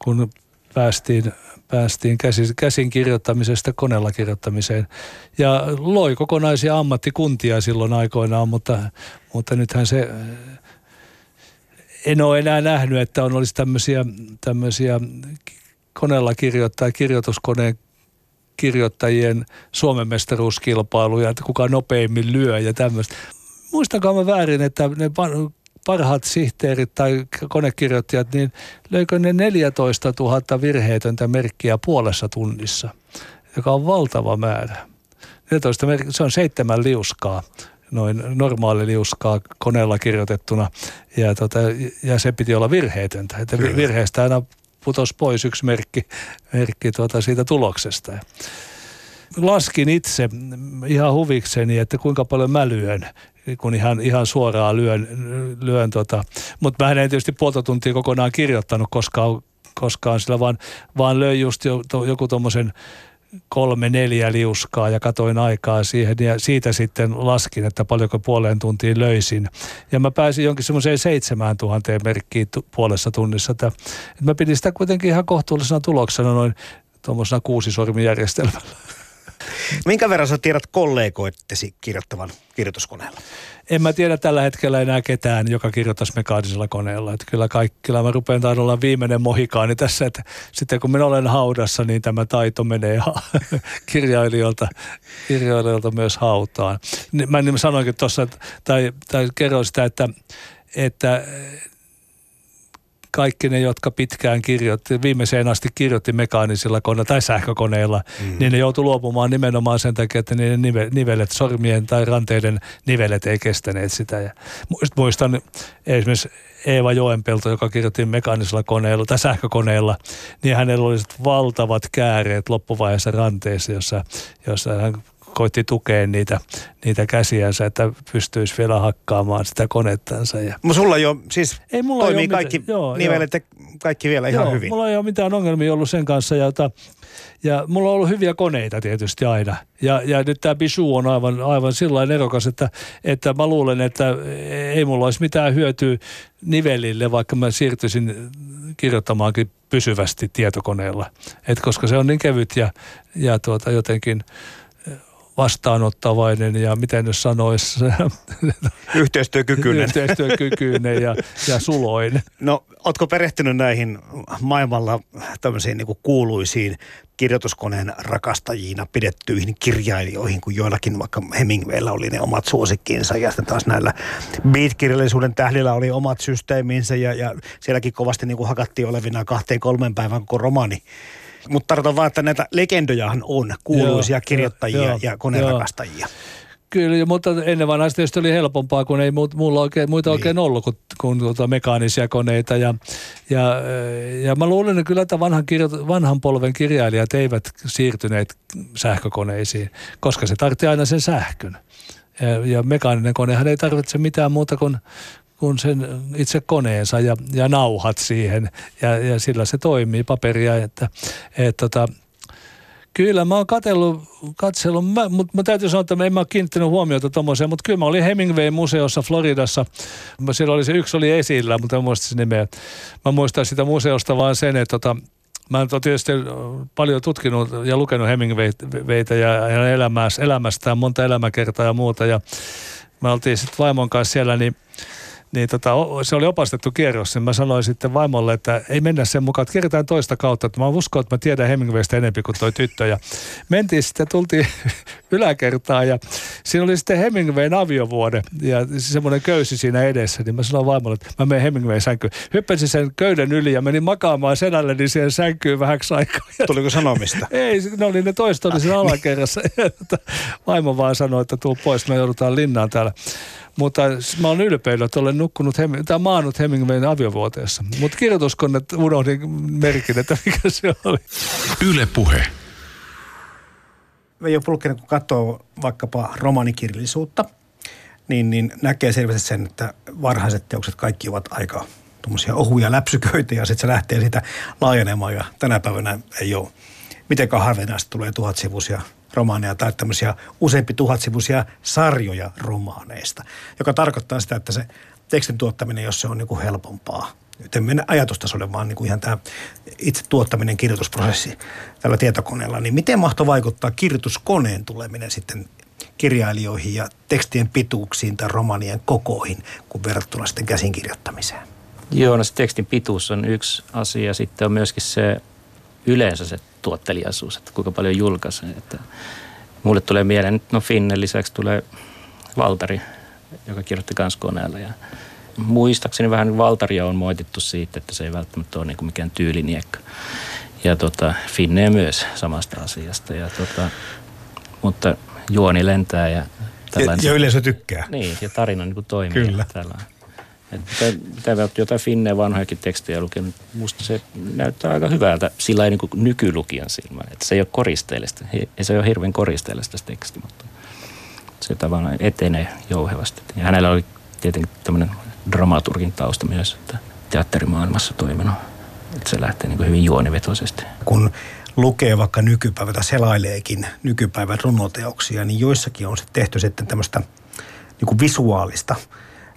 kun päästiin päästiin käsin, käsin kirjoittamisesta koneella kirjoittamiseen. Ja loi kokonaisia ammattikuntia silloin aikoinaan, mutta, mutta nythän se, en ole enää nähnyt, että on olisi tämmöisiä, tämmöisiä koneella kirjoittaa kirjoituskoneen kirjoittajien Suomen mestaruuskilpailuja, että kuka nopeimmin lyö ja tämmöistä. Muistakaa mä väärin, että ne parhaat sihteerit tai konekirjoittajat, niin löikö ne 14 000 virheetöntä merkkiä puolessa tunnissa, joka on valtava määrä. 14 merkkiä, se on seitsemän liuskaa noin normaali liuskaa koneella kirjoitettuna ja, tota, ja se piti olla virheetöntä. Että virheestä aina putosi pois yksi merkki, merkki tuota siitä tuloksesta. Laskin itse ihan huvikseni, että kuinka paljon mä lyön kun ihan, ihan suoraan lyön, lyön tota. mutta mä en tietysti puolta tuntia kokonaan kirjoittanut koskaan, koskaan sillä, vaan, vaan löin just jo, to, joku tuommoisen kolme, neljä liuskaa ja katoin aikaa siihen ja siitä sitten laskin, että paljonko puoleen tuntiin löysin. Ja mä pääsin jonkin semmoiseen seitsemään tuhanteen merkkiin tu- puolessa tunnissa. Että, että mä pidin sitä kuitenkin ihan kohtuullisena tuloksena noin tuommoisena kuusisormijärjestelmällä. Minkä verran sä tiedät kollegoittesi kirjoittavan kirjoituskoneella? En mä tiedä tällä hetkellä enää ketään, joka kirjoittaisi mekaanisella koneella. Että kyllä, kaikki, kyllä mä rupean olla viimeinen mohikaani tässä, että sitten kun minä olen haudassa, niin tämä taito menee kirjailijoilta, kirjailijoilta myös hautaan. Niin mä sanoinkin tuossa, tai, tai kerroin sitä, että, että kaikki ne, jotka pitkään kirjoitti, viimeiseen asti kirjoitti mekaanisilla koneilla tai sähkökoneilla, mm. niin ne joutui luopumaan nimenomaan sen takia, että niiden nivelet, sormien tai ranteiden nivelet ei kestäneet sitä. Ja muistan esimerkiksi Eeva Joenpelto, joka kirjoitti mekaanisella koneella tai sähkökoneella, niin hänellä oli valtavat kääreet loppuvaiheessa ranteessa, jossa, jossa hän koitti tukea niitä, niitä käsiänsä, että pystyisi vielä hakkaamaan sitä konettansa. Ja... Mutta sulla jo siis ei mulla toimii kaikki mitään, joo, nivelet ja kaikki vielä ihan joo, hyvin. mulla ei ole mitään ongelmia ollut sen kanssa. Ja, ta, ja mulla on ollut hyviä koneita tietysti aina. Ja, ja nyt tämä Bisu on aivan, aivan sillä erokas, että, että mä luulen, että ei mulla olisi mitään hyötyä nivelille, vaikka mä siirtyisin kirjoittamaankin pysyvästi tietokoneella. Et koska se on niin kevyt ja, ja tuota, jotenkin – vastaanottavainen ja miten nyt sanoisi... Yhteistyökykyinen. Yhteistyökykyinen ja, ja suloinen. No, ootko perehtynyt näihin maailmalla tämmöisiin niin kuuluisiin kirjoituskoneen rakastajina pidettyihin kirjailijoihin, kun joillakin vaikka Hemingwaylla oli ne omat suosikkiinsa ja sitten taas näillä beat-kirjallisuuden tähdillä oli omat systeeminsä ja, ja sielläkin kovasti niin kuin hakattiin olevina kahteen kolmen päivän koko romani mutta tarkoitan vaan, että näitä legendojahan on, kuuluisia joo, kirjoittajia joo, ja konerakastajia. Kyllä, mutta ennen vanhaista tietysti oli helpompaa, kun ei mulla oikein, muita niin. oikein ollut kuin, kuin tuota mekaanisia koneita. Ja, ja, ja mä luulen että kyllä, että vanhan, kirjo, vanhan polven kirjailijat eivät siirtyneet sähkökoneisiin, koska se tarvitsee aina sen sähkön. Ja, ja mekaaninen konehan ei tarvitse mitään muuta kuin kuin sen itse koneensa ja, ja nauhat siihen ja, ja sillä se toimii paperia, että et, tota, Kyllä mä oon katsellut, katsellut mä, mutta mä täytyy sanoa, että mä en mä ole kiinnittänyt huomiota tuommoiseen, mutta kyllä mä olin Hemingway-museossa Floridassa. Siellä oli se yksi oli esillä, mutta en muista sen nimeä. Mä muistan sitä museosta vaan sen, että tota, mä oon tietysti paljon tutkinut ja lukenut Hemingwaytä ja hänen elämästään, monta elämäkertaa ja muuta. Ja me oltiin sitten vaimon kanssa siellä, niin niin tota, se oli opastettu kierros, niin mä sanoin sitten vaimolle, että ei mennä sen mukaan, että kierretään toista kautta, että mä uskon, että mä tiedän Hemingwaystä enemmän kuin toi tyttö. Ja mentiin sitten, tultiin yläkertaan ja siinä oli sitten Hemingwayn aviovuode ja semmoinen köysi siinä edessä, niin mä sanoin vaimolle, että mä menen Hemingwayn sänkyyn. Hyppäsin sen köyden yli ja menin makaamaan senalle, niin siihen sänkyyn vähäksi aikaa. Tuliko sanomista? ei, ne oli ne toista oli siinä alakerrassa. Vaimo vaan sanoi, että tuu pois, me joudutaan linnaan täällä. Mutta mä oon ylpeillä, että olen nukkunut, Hem- tai maannut Hemingwayn aviovuoteessa. Mutta kirjoituskoneet unohdin merkin, että mikä se oli. Yle Puhe. Veijo Pulkkinen, kun katsoo vaikkapa romanikirjallisuutta, niin, niin näkee selvästi sen, että varhaiset teokset kaikki ovat aika tuommoisia ohuja läpsyköitä ja sitten se lähtee sitä laajenemaan ja tänä päivänä ei ole mitenkään harvinaista tulee tuhatsivuisia romaaneja tai tämmöisiä useampi tuhatsivuisia sarjoja romaaneista, joka tarkoittaa sitä, että se tekstin tuottaminen, jos se on niin kuin helpompaa, nyt en mennä ajatustasolle, vaan niin kuin ihan tämä itse tuottaminen, kirjoitusprosessi tällä tietokoneella, niin miten mahtoi vaikuttaa kirjoituskoneen tuleminen sitten kirjailijoihin ja tekstien pituuksiin tai romanien kokoihin, kun verrattuna sitten käsinkirjoittamiseen? Joo, no se tekstin pituus on yksi asia. Sitten on myöskin se yleensä se tuottelijaisuus, että kuinka paljon julkaisee. Että mulle tulee mieleen, no Finnen lisäksi tulee Valtari, joka kirjoitti kans koneella. Ja muistaakseni vähän Valtaria on moitittu siitä, että se ei välttämättä ole niin kuin mikään tyyliniekka. Ja tota, Finne myös samasta asiasta. Ja tota, mutta juoni lentää ja Ja, ja yleisö tykkää. Niin, ja tarina niin kuin toimii. Kyllä. Tällainen. Että mitä jotain Finneen vanhojakin tekstejä lukenut, musta se näyttää aika hyvältä sillä ei niin nykylukijan silmään. Että se ei ole koristeellista, ei se ole hirveän koristeellista se teksti, mutta se tavallaan etenee jouhevasti. Ja hänellä oli tietenkin tämmöinen dramaturgin tausta myös, että teatterimaailmassa toiminut. Että se lähtee niin hyvin juonivetoisesti. Kun lukee vaikka nykypäivä tai selaileekin nykypäivän runoteoksia, niin joissakin on sitten tehty sitten tämmöistä niin visuaalista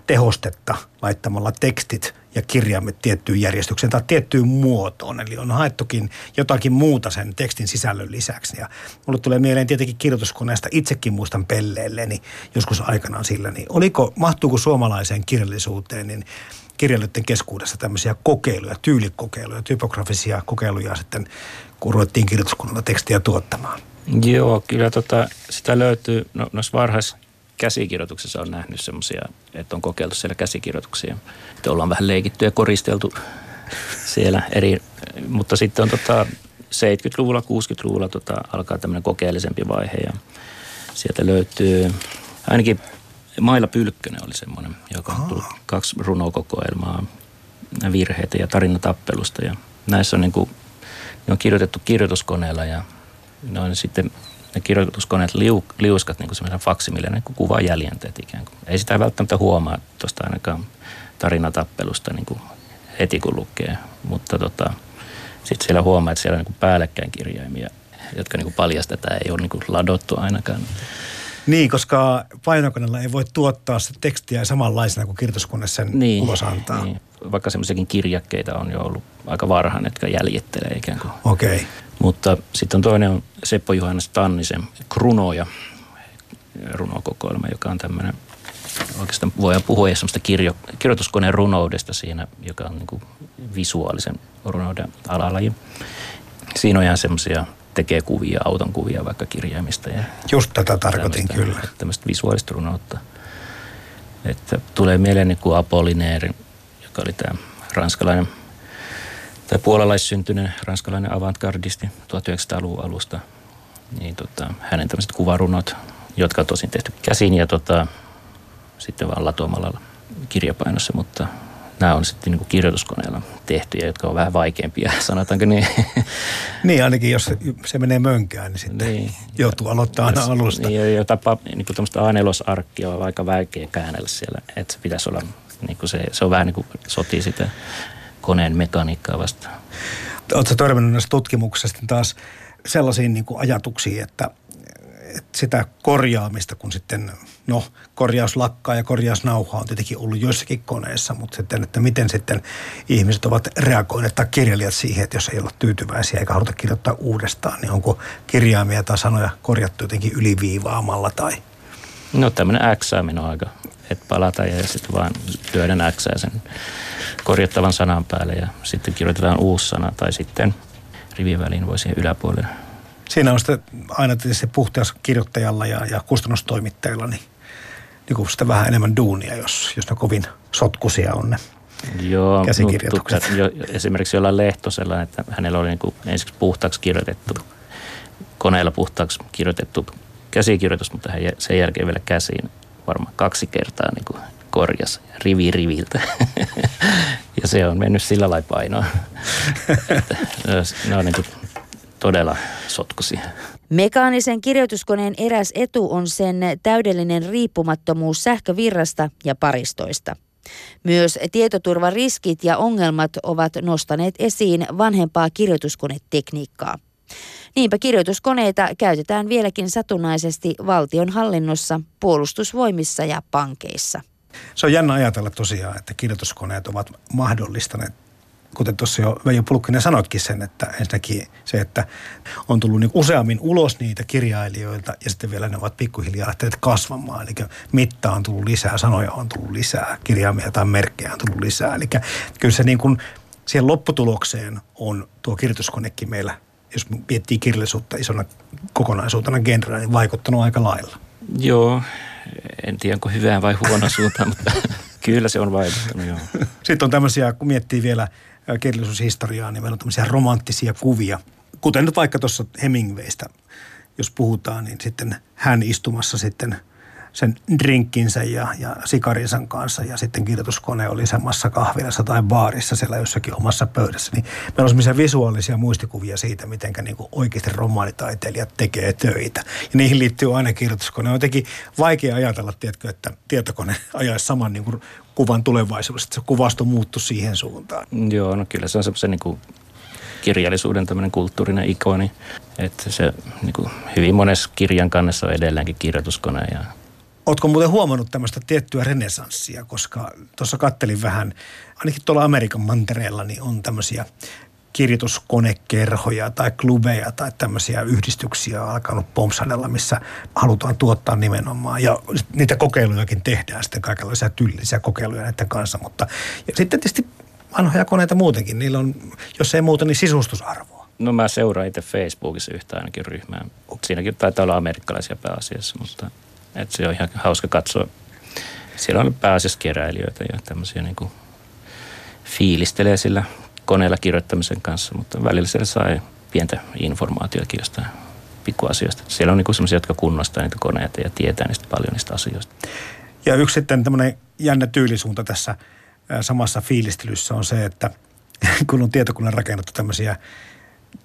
tehostetta laittamalla tekstit ja kirjaimet tiettyyn järjestykseen tai tiettyyn muotoon. Eli on haettukin jotakin muuta sen tekstin sisällön lisäksi. Ja mulle tulee mieleen tietenkin kirjoituskoneesta, itsekin muistan pelleelleni joskus aikanaan sillä, niin oliko, mahtuuko suomalaiseen kirjallisuuteen, niin kirjailijoiden keskuudessa tämmöisiä kokeiluja, tyylikokeiluja, typografisia kokeiluja sitten, kun ruvettiin kirjoituskoneella tekstiä tuottamaan? Joo, kyllä tota, sitä löytyy, no, noissa varhais käsikirjoituksessa on nähnyt semmoisia, että on kokeiltu siellä käsikirjoituksia. Että ollaan vähän leikitty ja koristeltu siellä eri, mutta sitten on tota 70-luvulla, 60-luvulla tota, alkaa tämmöinen kokeellisempi vaihe ja sieltä löytyy ainakin Maila Pylkkönen oli semmoinen, joka on tullut kaksi runokokoelmaa, virheitä ja tarinatappelusta ja näissä on niin kuin, ne on kirjoitettu kirjoituskoneella ja ne on sitten ne kirjoituskoneet liu, liuskat niin semmoisen faksimille niin kuva jäljenteet ikään kuin. Ei sitä välttämättä huomaa tuosta ainakaan tarinatappelusta niin kuin heti kun lukee, mutta tota, sitten siellä huomaa, että siellä on niin päällekkäin kirjaimia, jotka niin paljastetaan, ei ole niin ladottu ainakaan. Niin, koska painokoneella ei voi tuottaa se tekstiä samanlaisena kuin kirjoituskone sen niin, ulos antaa. Niin. Vaikka semmoisiakin kirjakkeita on jo ollut aika varhaan, jotka jäljittelee ikään kuin. Okei. Okay. Mutta sitten on toinen on Seppo Johannes Tannisen Krunoja runokokoelma, joka on tämmöinen, oikeastaan voidaan puhua semmoista kirjo, kirjoituskoneen runoudesta siinä, joka on niin visuaalisen runouden alalaji. Siinä on ihan semmoisia tekee kuvia, auton kuvia vaikka kirjaimista. Ja Just tätä tarkoitin kyllä. Tämmöistä visuaalista runoutta. Että tulee mieleen niin kuin Apollinaire, joka oli tämä ranskalainen tai puolalaissyntyinen ranskalainen avantgardisti 1900-luvun alusta. Niin tota, hänen tämmöiset kuvarunot, jotka on tosin tehty käsin ja tota, sitten vaan latoamalla kirjapainossa, mutta nämä on sitten niin kuin kirjoituskoneella tehtyjä, jotka on vähän vaikeampia, sanotaanko niin. Niin, ainakin jos se menee mönkään, niin sitten niin. joutuu aloittamaan aina alusta. Niin, ja tapa, niin kuin tämmöistä A4-arkkia on aika vaikea käännellä siellä, että se pitäisi olla, niin kuin se, se on vähän niin kuin sotii sitä koneen mekaniikkaa vastaan. Oletko törmännyt näissä tutkimuksissa taas sellaisiin niin kuin ajatuksiin, että, että sitä korjaamista, kun sitten, no korjauslakkaa ja korjausnauhaa on tietenkin ollut joissakin koneissa, mutta sitten, että miten sitten ihmiset ovat reagoineet tai kirjailijat siihen, että jos ei olla tyytyväisiä eikä haluta kirjoittaa uudestaan, niin onko kirjaimia tai sanoja korjattu jotenkin yliviivaamalla tai? No tämmöinen X on aika, että palata ja sitten vaan lyödään X sen korjattavan sanan päälle ja sitten kirjoitetaan uusi sana tai sitten rivien väliin voi siihen yläpuolelle. Siinä on sitten aina tietysti puhtaus kirjoittajalla ja, ja kustannustoimittajalla niin, niin kuin sitä vähän enemmän duunia, jos, jos ne kovin sotkusia on ne Joo, käsikirjoitukset. Mutta jo, esimerkiksi jollain Lehtosella, että hänellä oli niin kuin ensiksi puhtaaksi kirjoitettu, koneella puhtaaksi kirjoitettu käsikirjoitus, mutta hän sen jälkeen vielä käsiin varmaan kaksi kertaa niin kuin korjas rivi riviltä. ja se on mennyt sillä lailla painoa. ne on niin kuin todella sotkusia. Mekaanisen kirjoituskoneen eräs etu on sen täydellinen riippumattomuus sähkövirrasta ja paristoista. Myös tietoturvariskit ja ongelmat ovat nostaneet esiin vanhempaa kirjoituskonetekniikkaa. Niinpä kirjoituskoneita käytetään vieläkin satunnaisesti valtionhallinnossa, puolustusvoimissa ja pankeissa. Se on jännä ajatella tosiaan, että kirjoituskoneet ovat mahdollistaneet kuten tuossa jo Veijo Pulkkinen sanoitkin sen, että ensinnäkin se, että on tullut niin useammin ulos niitä kirjailijoilta ja sitten vielä ne ovat pikkuhiljaa lähteneet kasvamaan. Eli mitta on tullut lisää, sanoja on tullut lisää, kirjaimia tai merkkejä on tullut lisää. Eli kyllä se niin kuin siihen lopputulokseen on tuo kirjoituskonekin meillä, jos miettii kirjallisuutta isona kokonaisuutena genrellä, niin vaikuttanut aika lailla. Joo, en tiedä onko hyvää vai huono suuntaan, mutta kyllä se on vaikuttanut, joo. Sitten on tämmöisiä, kun miettii vielä kirjallisuushistoriaa, niin meillä on tämmöisiä romanttisia kuvia. Kuten nyt vaikka tuossa Hemingwaystä, jos puhutaan, niin sitten hän istumassa sitten sen drinkkinsä ja, ja sikarinsa kanssa ja sitten kirjoituskone oli samassa kahvilassa tai baarissa siellä jossakin omassa pöydässä. Niin meillä on semmoisia visuaalisia muistikuvia siitä, miten niin oikeasti romaanitaiteilijat tekee töitä. Ja niihin liittyy aina kirjoituskone. On jotenkin vaikea ajatella, tiedätkö, että tietokone ajaisi saman niin kuin kuvan tulevaisuudesta, se kuvasto muuttu siihen suuntaan. Joo, no kyllä se on semmoisen niin kirjallisuuden tämmöinen kulttuurinen ikoni, että se niin kuin hyvin monessa kirjan kannessa on edelleenkin kirjoituskone ja Oletko muuten huomannut tämmöistä tiettyä renesanssia, koska tuossa kattelin vähän, ainakin tuolla Amerikan mantereella, niin on tämmöisiä kirjoituskonekerhoja tai klubeja tai tämmöisiä yhdistyksiä alkanut pompsanella, missä halutaan tuottaa nimenomaan. Ja niitä kokeilujakin tehdään sitten kaikenlaisia tyllisiä kokeiluja näiden kanssa. Mutta ja sitten tietysti vanhoja koneita muutenkin, niillä on, jos ei muuta, niin sisustusarvoa. No mä seuraan itse Facebookissa yhtä ainakin ryhmää. Siinäkin taitaa olla amerikkalaisia pääasiassa, mutta et se on ihan hauska katsoa. Siellä on pääasiassa keräilijöitä ja tämmöisiä niin kuin fiilistelee sillä koneella kirjoittamisen kanssa, mutta välillä siellä sai pientä informaatiota jostain pikkuasioista. Siellä on niin semmoisia, jotka kunnostaa niitä koneita ja tietää niistä paljon niistä asioista. Ja yksi sitten tämmöinen jännä tyylisuunta tässä samassa fiilistelyssä on se, että kun on tietokunnan rakennettu tämmöisiä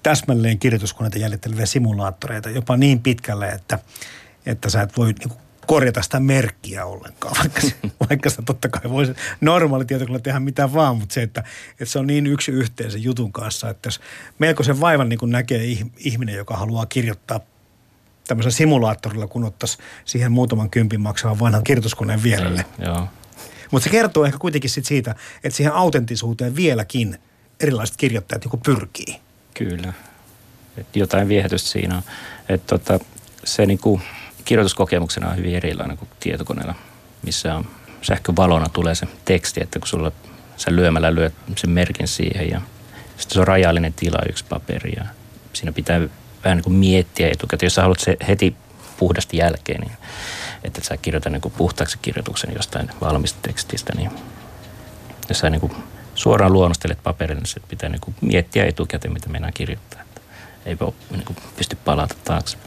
täsmälleen kirjoituskoneita jäljitteleviä simulaattoreita jopa niin pitkälle, että, että sä et voi niin korjata sitä merkkiä ollenkaan, vaikka, se, vaikka sitä totta kai voisi normaali tietokone tehdä mitä vaan, mutta se, että, että se on niin yksi yhteen sen jutun kanssa, että jos melko sen vaivan niin kuin näkee ihminen, joka haluaa kirjoittaa tämmöisellä simulaattorilla, kun ottaisi siihen muutaman kympin maksavan vanhan kirjoituskoneen vierelle. Niin, joo. Mutta se kertoo ehkä kuitenkin sit siitä, että siihen autenttisuuteen vieläkin erilaiset kirjoittajat joku pyrkii. Kyllä. Et jotain viehätystä siinä on. Et tota, se niinku, kirjoituskokemuksena on hyvin erilainen kuin tietokoneella, missä on sähkövalona tulee se teksti, että kun sulla sä lyömällä lyöt sen merkin siihen ja sitten se on rajallinen tila yksi paperi ja siinä pitää vähän niin kuin miettiä etukäteen. Jos sä haluat se heti puhdasti jälkeen, niin että sä kirjoita niin kuin puhtaaksi kirjoituksen jostain valmista tekstistä, niin jos sä niin kuin suoraan luonnostelet paperille, niin se pitää niin kuin miettiä etukäteen, mitä mennään kirjoittaa. Että ei voi, niin kuin pysty palata taakse.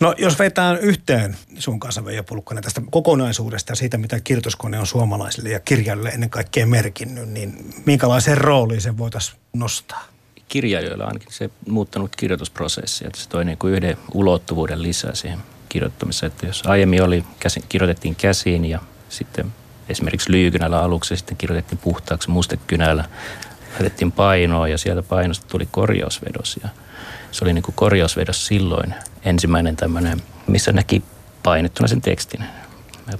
No jos vetään yhteen sun kanssa Veijo Pulkkonen tästä kokonaisuudesta ja siitä, mitä kirjoituskone on suomalaisille ja kirjailijoille ennen kaikkea merkinnyt, niin minkälaisen rooliin se voitaisiin nostaa? Kirjailijoilla ainakin se muuttanut kirjoitusprosessi, että se toi niin kuin yhden ulottuvuuden lisää siihen kirjoittamiseen. Että jos aiemmin oli, käsin, kirjoitettiin käsiin ja sitten esimerkiksi lyykynällä aluksi sitten kirjoitettiin puhtaaksi mustekynällä, laitettiin painoa ja sieltä painosta tuli korjausvedos ja se oli niin kuin korjausvedos silloin ensimmäinen tämmöinen, missä näki painettuna sen tekstin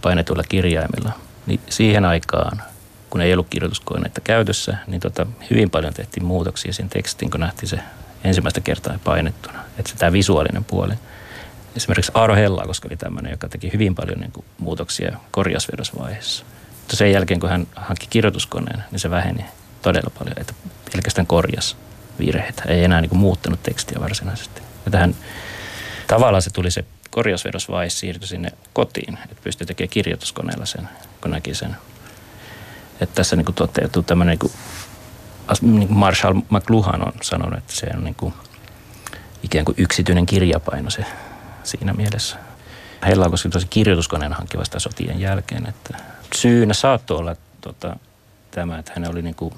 painetulla kirjaimilla. Niin siihen aikaan, kun ei ollut kirjoituskoneita käytössä, niin tota, hyvin paljon tehtiin muutoksia sen tekstiin, kun nähtiin se ensimmäistä kertaa painettuna. Että se tämä visuaalinen puoli. Esimerkiksi Aaro Hella, koska oli tämmöinen, joka teki hyvin paljon niin kuin, muutoksia korjausvedosvaiheessa. Mutta sen jälkeen, kun hän hankki kirjoituskoneen, niin se väheni todella paljon, että pelkästään korjas virheitä. Ei enää niin kuin, muuttanut tekstiä varsinaisesti. Ja tähän tavallaan se tuli se korjausvedosvaihe siirtyi sinne kotiin, että pystyi tekemään kirjoituskoneella sen, kun näki sen. Että tässä niin kuin toteutuu tämmöinen, niin kuin, niin kuin Marshall McLuhan on sanonut, että se on niin kuin, ikään kuin yksityinen kirjapaino se siinä mielessä. Hellakosken tosi kirjoituskoneen hankki vasta sotien jälkeen. Että syynä saattoi olla tota, tämä, että hän oli niin kuin,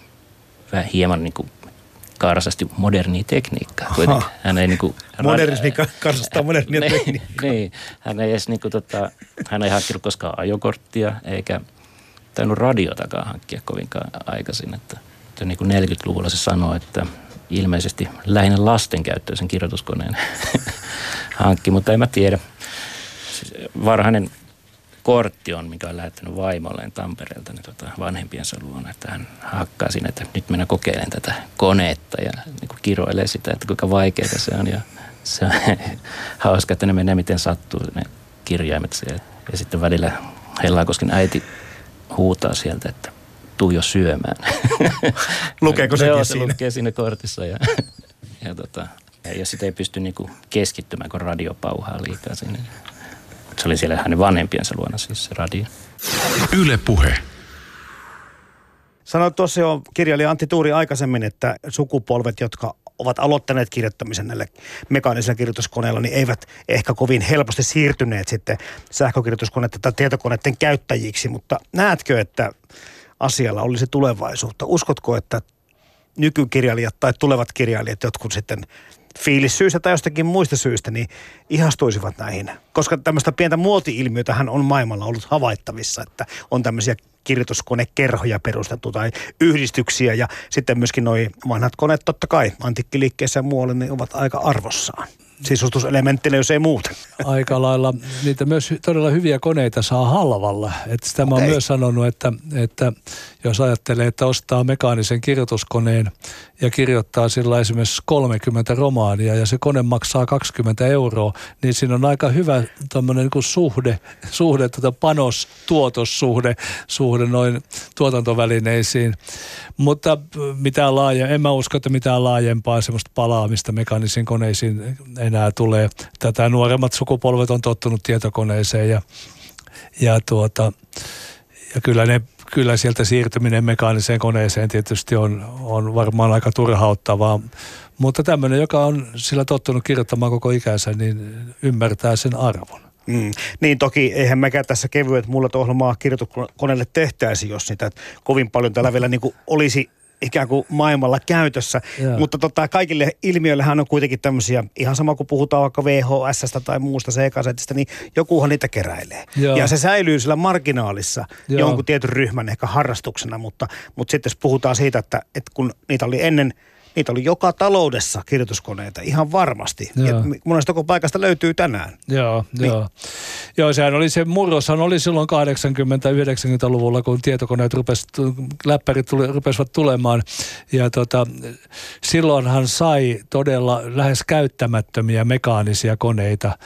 vähän hieman niin kuin karsasti modernia tekniikkaa. Kuitenkin Hän ei niin kuin, Modernismi karsastaa modernia niin, tekniikkaa. niin, hän ei edes niin kuin, tota, hän ei hankkinut koskaan ajokorttia eikä tainnut radiotakaan hankkia kovinkaan aikaisin. Että, että niin kuin 40-luvulla se sanoi, että ilmeisesti lähinnä lasten käyttöisen kirjoituskoneen hankki, mutta en mä tiedä. Siis varhainen kortti on, mikä on lähettänyt vaimolleen Tampereelta niin tota, vanhempiensa luona, että hän hakkaa sinne, että nyt minä kokeilen tätä koneetta ja niin kuin kiroilee sitä, että kuinka vaikeaa se on ja se on hauska, että ne menee miten sattuu ne kirjaimet siellä. Ja sitten välillä Hellakosken äiti huutaa sieltä, että tuu jo syömään. Lukeeko sekin Joo, se siinä? lukee siinä kortissa ja, ja, tota, ja jos sitä ei pysty niinku keskittymään, kun radio pauhaa liikaa sinne. Se oli siellä hänen vanhempiensa luona siis se radio. Yle Puhe. Sanoit tuossa jo kirjailija Antti Tuuri aikaisemmin, että sukupolvet, jotka ovat aloittaneet kirjoittamisen näillä mekaanisilla kirjoituskoneilla, niin eivät ehkä kovin helposti siirtyneet sitten sähkökirjoituskoneiden tai tietokoneiden käyttäjiksi. Mutta näetkö, että asialla olisi tulevaisuutta? Uskotko, että nykykirjailijat tai tulevat kirjailijat, jotkut sitten fiilissyistä tai jostakin muista syistä, niin ihastuisivat näihin. Koska tämmöistä pientä muoti-ilmiötähän on maailmalla ollut havaittavissa, että on tämmöisiä kirjoituskonekerhoja perustettu tai yhdistyksiä ja sitten myöskin noi vanhat koneet totta kai antiikkiliikkeessä ja muualle niin ovat aika arvossaan. Sisustuselementtinä, jos ei muuten. aika lailla niitä myös todella hyviä koneita saa halvalla. Että sitä mä oon myös sanonut, että, että jos ajattelee, että ostaa mekaanisen kirjoituskoneen ja kirjoittaa sillä esimerkiksi 30 romaania ja se kone maksaa 20 euroa, niin siinä on aika hyvä tämmöinen niin suhde, suhde tota panos-tuotossuhde suhde noin tuotantovälineisiin. Mutta mitään laaje, en mä usko, että mitään laajempaa semmoista palaamista mekaanisiin koneisiin enää tulee. Tätä nuoremmat sukupolvet on tottunut tietokoneeseen ja, ja, tuota, ja kyllä, ne, kyllä sieltä siirtyminen mekaaniseen koneeseen tietysti on, on varmaan aika turhauttavaa. Mutta tämmöinen, joka on sillä tottunut kirjoittamaan koko ikänsä, niin ymmärtää sen arvon. Mm. Niin toki eihän mekään tässä kevyet mullat ohjelmaa kirjoituskoneelle tehtäisi, jos niitä kovin paljon täällä vielä niin olisi ikään kuin maailmalla käytössä. Joo. Mutta tota, kaikille ilmiöillähän on kuitenkin tämmöisiä, ihan sama kuin puhutaan vaikka VHS tai muusta C-kasetista, niin jokuhan niitä keräilee. Joo. Ja se säilyy sillä marginaalissa Joo. jonkun tietyn ryhmän ehkä harrastuksena, mutta, mutta sitten jos puhutaan siitä, että, että kun niitä oli ennen, niitä oli joka taloudessa kirjoituskoneita, ihan varmasti. Joo. Ja monesta koko paikasta löytyy tänään. Joo, Niin. joo. Joo, sehän oli se murroshan oli silloin 80-90-luvulla, kun tietokoneet rupes, läppärit tuli, rupesivat tulemaan. Ja tota, silloinhan sai todella lähes käyttämättömiä mekaanisia koneita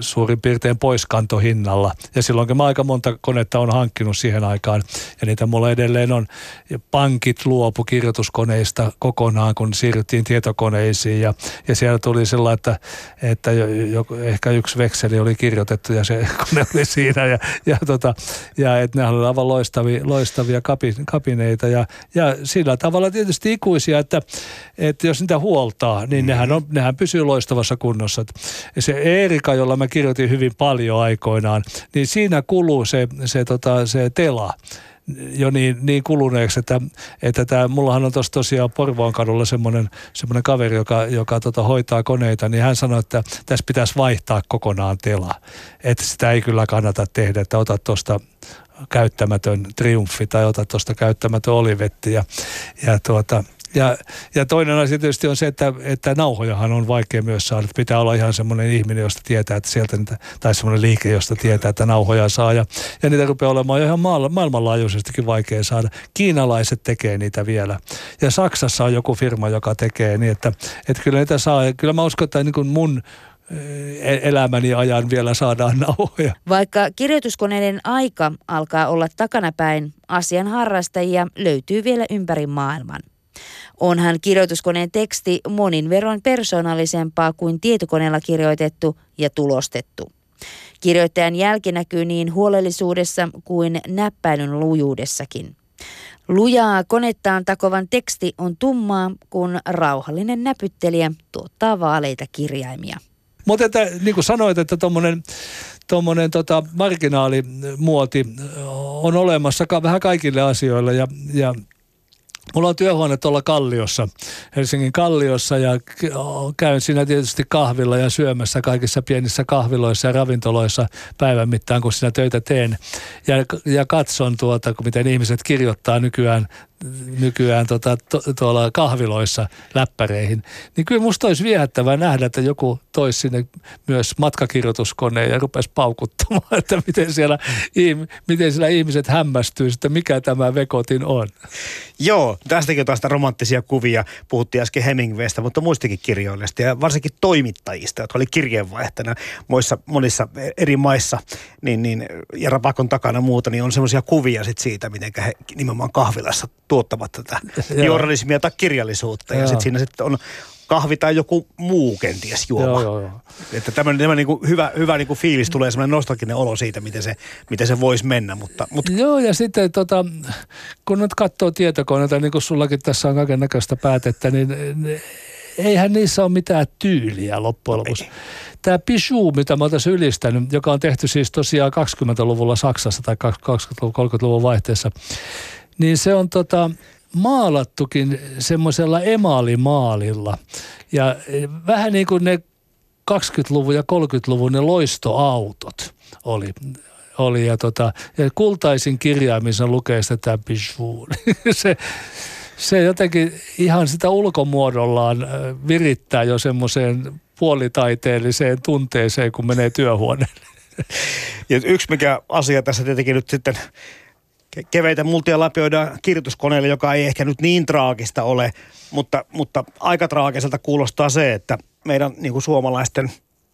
suurin piirtein poiskantohinnalla. Ja silloinkin mä aika monta konetta on hankkinut siihen aikaan. Ja niitä mulla edelleen on. Ja pankit luopu kirjoituskoneista kokonaan, kun siirryttiin tietokoneisiin. Ja, ja siellä tuli sillä, että, että jo, jo, ehkä yksi vekseli oli kirjoitettu ja se kone oli siinä. Ja, ja, tota, ja että nehän oli aivan loistavia, loistavia kapi, kapineita. Ja, ja sillä tavalla tietysti ikuisia, että, että jos niitä huoltaa, niin nehän, on, nehän pysyy loistavassa kunnossa. Ja se Eerika, jolla mä kirjoitin hyvin paljon aikoinaan, niin siinä kuluu se, se, tota, se tela jo niin, niin kuluneeksi, että, että tämä, mullahan on tuossa tosiaan Porvoon kadulla semmoinen, semmoinen kaveri, joka, joka tota, hoitaa koneita, niin hän sanoi, että tässä pitäisi vaihtaa kokonaan tela. Että sitä ei kyllä kannata tehdä, että otat tuosta käyttämätön triumfi tai otat tuosta käyttämätön olivetti ja, ja tuota, ja, ja toinen asia tietysti on se, että, että nauhojahan on vaikea myös saada. Pitää olla ihan semmoinen ihminen, josta tietää, että sieltä niitä, tai semmoinen liike, josta tietää, että nauhoja saa. Ja, ja niitä rupeaa olemaan jo ihan maa, maailmanlaajuisestikin vaikea saada. Kiinalaiset tekee niitä vielä. Ja Saksassa on joku firma, joka tekee niin, että, että kyllä niitä saa. Ja Kyllä mä uskon, että niin kuin mun eh, elämäni ajan vielä saadaan nauhoja. Vaikka kirjoituskoneiden aika alkaa olla takanapäin, asian harrastajia löytyy vielä ympäri maailman. Onhan kirjoituskoneen teksti monin verroin persoonallisempaa kuin tietokoneella kirjoitettu ja tulostettu. Kirjoittajan jälki näkyy niin huolellisuudessa kuin näppäilyn lujuudessakin. Lujaa konettaan takovan teksti on tummaa, kun rauhallinen näpyttelijä tuottaa vaaleita kirjaimia. Mutta että, niin kuin sanoit, että tuommoinen tuommoinen tota, marginaalimuoti on olemassa vähän kaikille asioille ja, ja Mulla on työhuone tuolla Kalliossa, Helsingin Kalliossa ja käyn siinä tietysti kahvilla ja syömässä kaikissa pienissä kahviloissa ja ravintoloissa päivän mittaan, kun siinä töitä teen. Ja, ja katson tuota, miten ihmiset kirjoittaa nykyään nykyään tota, to, tuolla kahviloissa läppäreihin, niin kyllä musta olisi viehättävää nähdä, että joku toisi sinne myös matkakirjoituskoneen ja rupesi paukuttamaan, että miten siellä, miten siellä ihmiset hämmästyy, että mikä tämä vekotin on. Joo, tästäkin taas romanttisia kuvia. Puhuttiin äsken Hemingwaystä, mutta muistakin kirjoilijasta ja varsinkin toimittajista, jotka oli kirjeenvaihtana monissa, monissa eri maissa niin, niin, ja rapakon takana muuta, niin on semmoisia kuvia sit siitä, miten he nimenomaan kahvilassa tuottavat tätä journalismia tai kirjallisuutta. Ja sitten siinä sitten on kahvi tai joku muu kenties juoma. Joo, joo, joo. Että tämmöinen, tämmöinen niin hyvä, hyvä niin kuin fiilis tulee, semmoinen nostalginen olo siitä, miten se, miten se voisi mennä. Mutta, mutta... Joo, ja sitten tota, kun nyt katsoo tietokoneita, niin kuin sullakin tässä on kaiken näköistä päätettä, niin eihän niissä ole mitään tyyliä loppujen lopuksi. Tämä Pichu, mitä mä oon ylistänyt, joka on tehty siis tosiaan 20-luvulla Saksassa tai 20-30-luvun vaihteessa, niin se on tota, maalattukin semmoisella emaalimaalilla. Ja e, vähän niin kuin ne 20-luvun ja 30-luvun ne loistoautot oli oli ja, tota, ja kultaisin kirjaimisen lukee sitä tämä se, se jotenkin ihan sitä ulkomuodollaan virittää jo semmoiseen puolitaiteelliseen tunteeseen, kun menee työhuoneelle. Ja yksi mikä asia tässä tietenkin nyt sitten keveitä multia lapioidaan kirjoituskoneelle, joka ei ehkä nyt niin traagista ole, mutta, mutta aika traagiselta kuulostaa se, että meidän niin kuin suomalaisten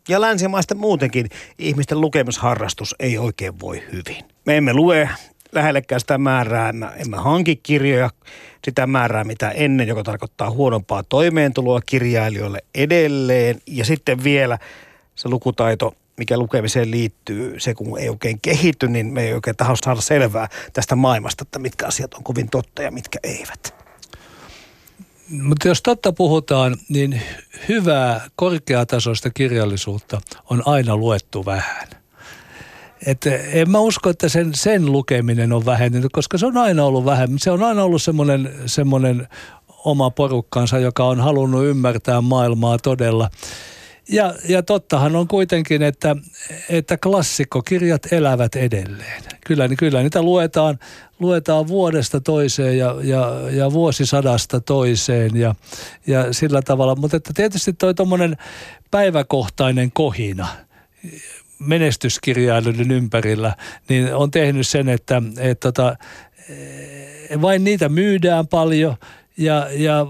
ja länsimaisten muutenkin ihmisten lukemisharrastus ei oikein voi hyvin. Me emme lue lähellekään sitä määrää, emme, emme hanki kirjoja sitä määrää mitä ennen, joka tarkoittaa huonompaa toimeentuloa kirjailijoille edelleen. Ja sitten vielä se lukutaito mikä lukemiseen liittyy, se kun ei oikein kehity, niin me ei oikein taho saada selvää tästä maailmasta, että mitkä asiat on kovin totta ja mitkä eivät. Mutta jos totta puhutaan, niin hyvää korkeatasoista kirjallisuutta on aina luettu vähän. Et en mä usko, että sen, sen lukeminen on vähentynyt, koska se on aina ollut vähemmän. Se on aina ollut semmoinen, semmoinen oma porukkansa, joka on halunnut ymmärtää maailmaa todella. Ja, ja tottahan on kuitenkin, että, että klassikkokirjat elävät edelleen. Kyllä, kyllä niitä luetaan, luetaan vuodesta toiseen ja, ja, ja vuosisadasta toiseen ja, ja sillä tavalla. Mutta että tietysti toi tuommoinen päiväkohtainen kohina menestyskirjailijoiden ympärillä, niin on tehnyt sen, että, että, että tota, vain niitä myydään paljon – ja, ja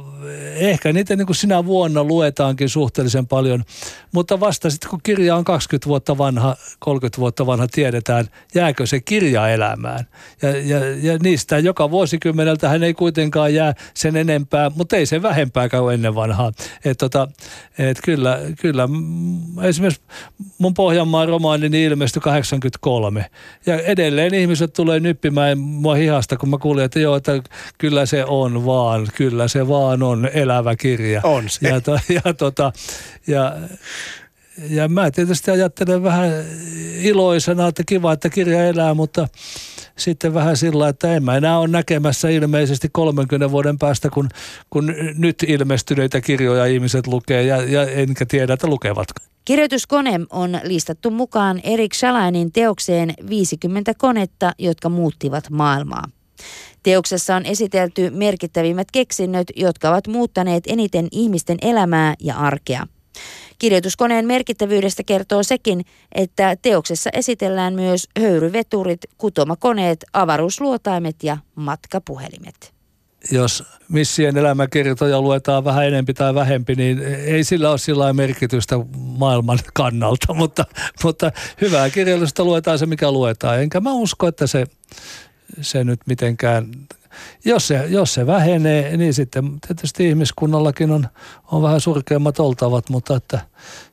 ehkä niitä niin kuin sinä vuonna luetaankin suhteellisen paljon, mutta vasta sitten kun kirja on 20 vuotta vanha, 30 vuotta vanha, tiedetään, jääkö se kirja elämään. Ja, ja, ja niistä joka vuosikymmeneltä hän ei kuitenkaan jää sen enempää, mutta ei se vähempää kuin ennen vanhaa. Et tota, et kyllä, kyllä, esimerkiksi mun Pohjanmaan romaani niin ilmestyi 83. Ja edelleen ihmiset tulee nyppimään mua hihasta, kun mä kuulin, että joo, että kyllä se on vaan kyllä se vaan on elävä kirja. On se. Ja, to, ja, tota, ja, ja mä tietysti ajattelen vähän iloisena, että kiva, että kirja elää, mutta sitten vähän sillä, että en mä enää ole näkemässä ilmeisesti 30 vuoden päästä, kun, kun nyt ilmestyneitä kirjoja ihmiset lukee ja, ja enkä tiedä, että lukevat. Kirjoituskone on listattu mukaan Erik Schalainin teokseen 50 konetta, jotka muuttivat maailmaa. Teoksessa on esitelty merkittävimmät keksinnöt, jotka ovat muuttaneet eniten ihmisten elämää ja arkea. Kirjoituskoneen merkittävyydestä kertoo sekin, että teoksessa esitellään myös höyryveturit, kutomakoneet, avaruusluotaimet ja matkapuhelimet. Jos missien elämäkertoja luetaan vähän enempi tai vähempi, niin ei sillä ole sillä merkitystä maailman kannalta, mutta, mutta hyvää kirjallisuutta luetaan se, mikä luetaan. Enkä mä usko, että se se nyt mitenkään, jos se, jos se vähenee, niin sitten tietysti ihmiskunnallakin on, on vähän surkeammat oltavat, mutta että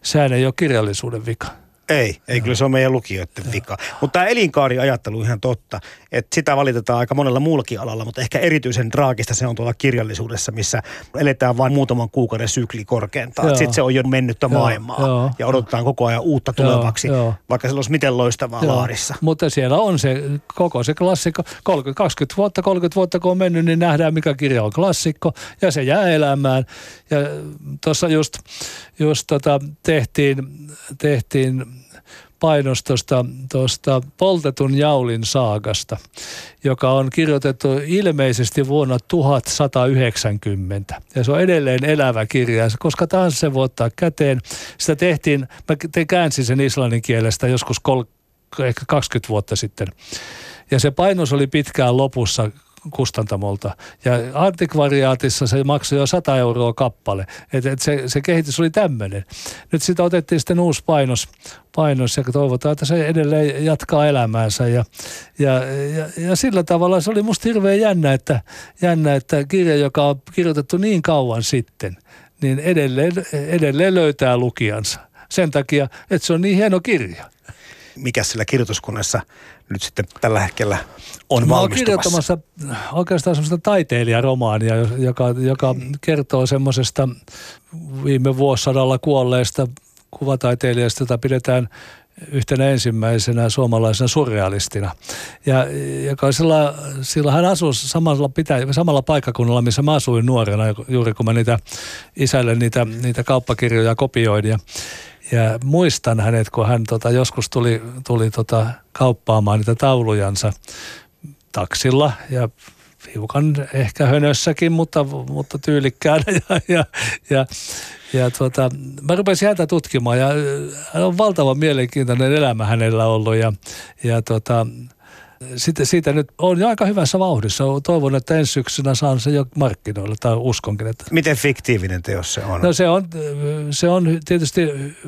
sehän ei ole kirjallisuuden vika. Ei, ei kyllä se on meidän lukijoiden vika. Mutta tämä elinkaariajattelu ihan totta, että sitä valitetaan aika monella muullakin alalla, mutta ehkä erityisen draagista se on tuolla kirjallisuudessa, missä eletään vain muutaman kuukauden sykli korkeintaan. Sitten se on jo mennyttä Joo, maailmaa joo. ja odotetaan koko ajan uutta tulevaksi, joo. vaikka se olisi miten loistavaa Joo, laarissa. Mutta siellä on se koko se klassikko. 30, 20 vuotta, 30 vuotta kun on mennyt, niin nähdään mikä kirja on klassikko ja se jää elämään. Ja tuossa just, just tota, tehtiin, tehtiin painostosta tuosta poltetun jaulin saagasta, joka on kirjoitettu ilmeisesti vuonna 1190. Ja se on edelleen elävä kirja. Koska tahansa se voi ottaa käteen. Sitä tehtiin, mä te käänsin sen islannin kielestä joskus kol, ehkä 20 vuotta sitten. Ja se painos oli pitkään lopussa kustantamolta. Ja antikvariaatissa se maksoi jo 100 euroa kappale. Et, et se, se kehitys oli tämmöinen. Nyt sitä otettiin sitten uusi painos, painos ja toivotaan, että se edelleen jatkaa elämäänsä. Ja, ja, ja, ja sillä tavalla se oli musta hirveän jännä että, jännä, että kirja, joka on kirjoitettu niin kauan sitten, niin edelleen, edelleen löytää lukijansa. Sen takia, että se on niin hieno kirja. Mikä sillä kirjoituskoneessa nyt sitten tällä hetkellä on Mä valmistumassa? kirjoittamassa oikeastaan semmoista taiteilijaromaania, joka, joka kertoo semmoisesta viime vuosisadalla kuolleesta kuvataiteilijasta, jota pidetään yhtenä ensimmäisenä suomalaisena surrealistina. Ja, joka sillä, sillä hän asui samalla, pitä, samalla paikkakunnalla, missä mä asuin nuorena, juuri kun mä niitä isälle niitä, niitä kauppakirjoja kopioin. Ja, ja muistan hänet, kun hän tota, joskus tuli, tuli tota, kauppaamaan niitä taulujansa taksilla ja hiukan ehkä hönössäkin, mutta, mutta tyylikkäänä. Ja, ja, ja, ja tuota, mä rupesin häntä tutkimaan ja hän on valtavan mielenkiintoinen elämä hänellä ollut ja, ja tuota, siitä, siitä nyt on jo aika hyvässä vauhdissa. Toivon, että ensi syksynä saan se jo markkinoille, tai uskonkin, että Miten fiktiivinen teos se on? No se on, se on tietysti,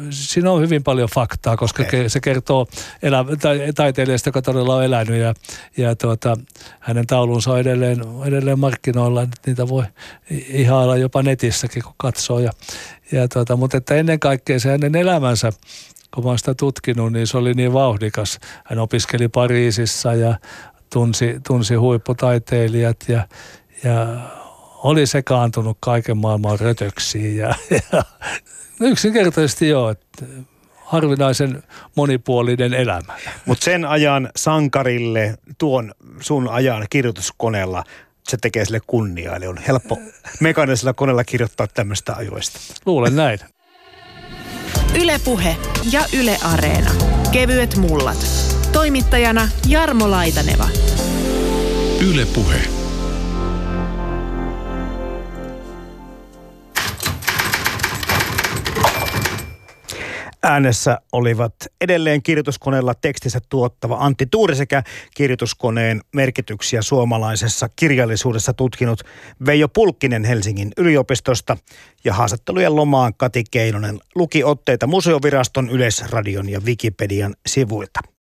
siinä on hyvin paljon faktaa, koska okay. se kertoo elä, tai, taiteilijasta, joka todella on elänyt ja, ja tuota, hänen taulunsa on edelleen, edelleen markkinoilla. että Niitä voi ihailla jopa netissäkin, kun katsoo. Ja, ja tuota, mutta että ennen kaikkea se hänen elämänsä, kun mä oon sitä tutkinut, niin se oli niin vauhdikas. Hän opiskeli Pariisissa ja tunsi, tunsi huipputaiteilijat ja, ja oli sekaantunut kaiken maailman rötöksiin ja, ja yksinkertaisesti joo, että harvinaisen monipuolinen elämä. Mutta sen ajan sankarille, tuon sun ajan kirjoituskoneella, se tekee sille kunniaa. Eli on helppo mekaanisella koneella kirjoittaa tämmöistä ajoista. Luulen näin. Ylepuhe ja Yle Areena. Kevyet mullat. Toimittajana Jarmo Laitaneva. Yle Äänessä olivat edelleen kirjoituskoneella tekstissä tuottava Antti Tuuri sekä kirjoituskoneen merkityksiä suomalaisessa kirjallisuudessa tutkinut Veijo Pulkkinen Helsingin yliopistosta ja haastattelujen lomaan Kati Keinonen luki otteita Museoviraston, Yleisradion ja Wikipedian sivuilta.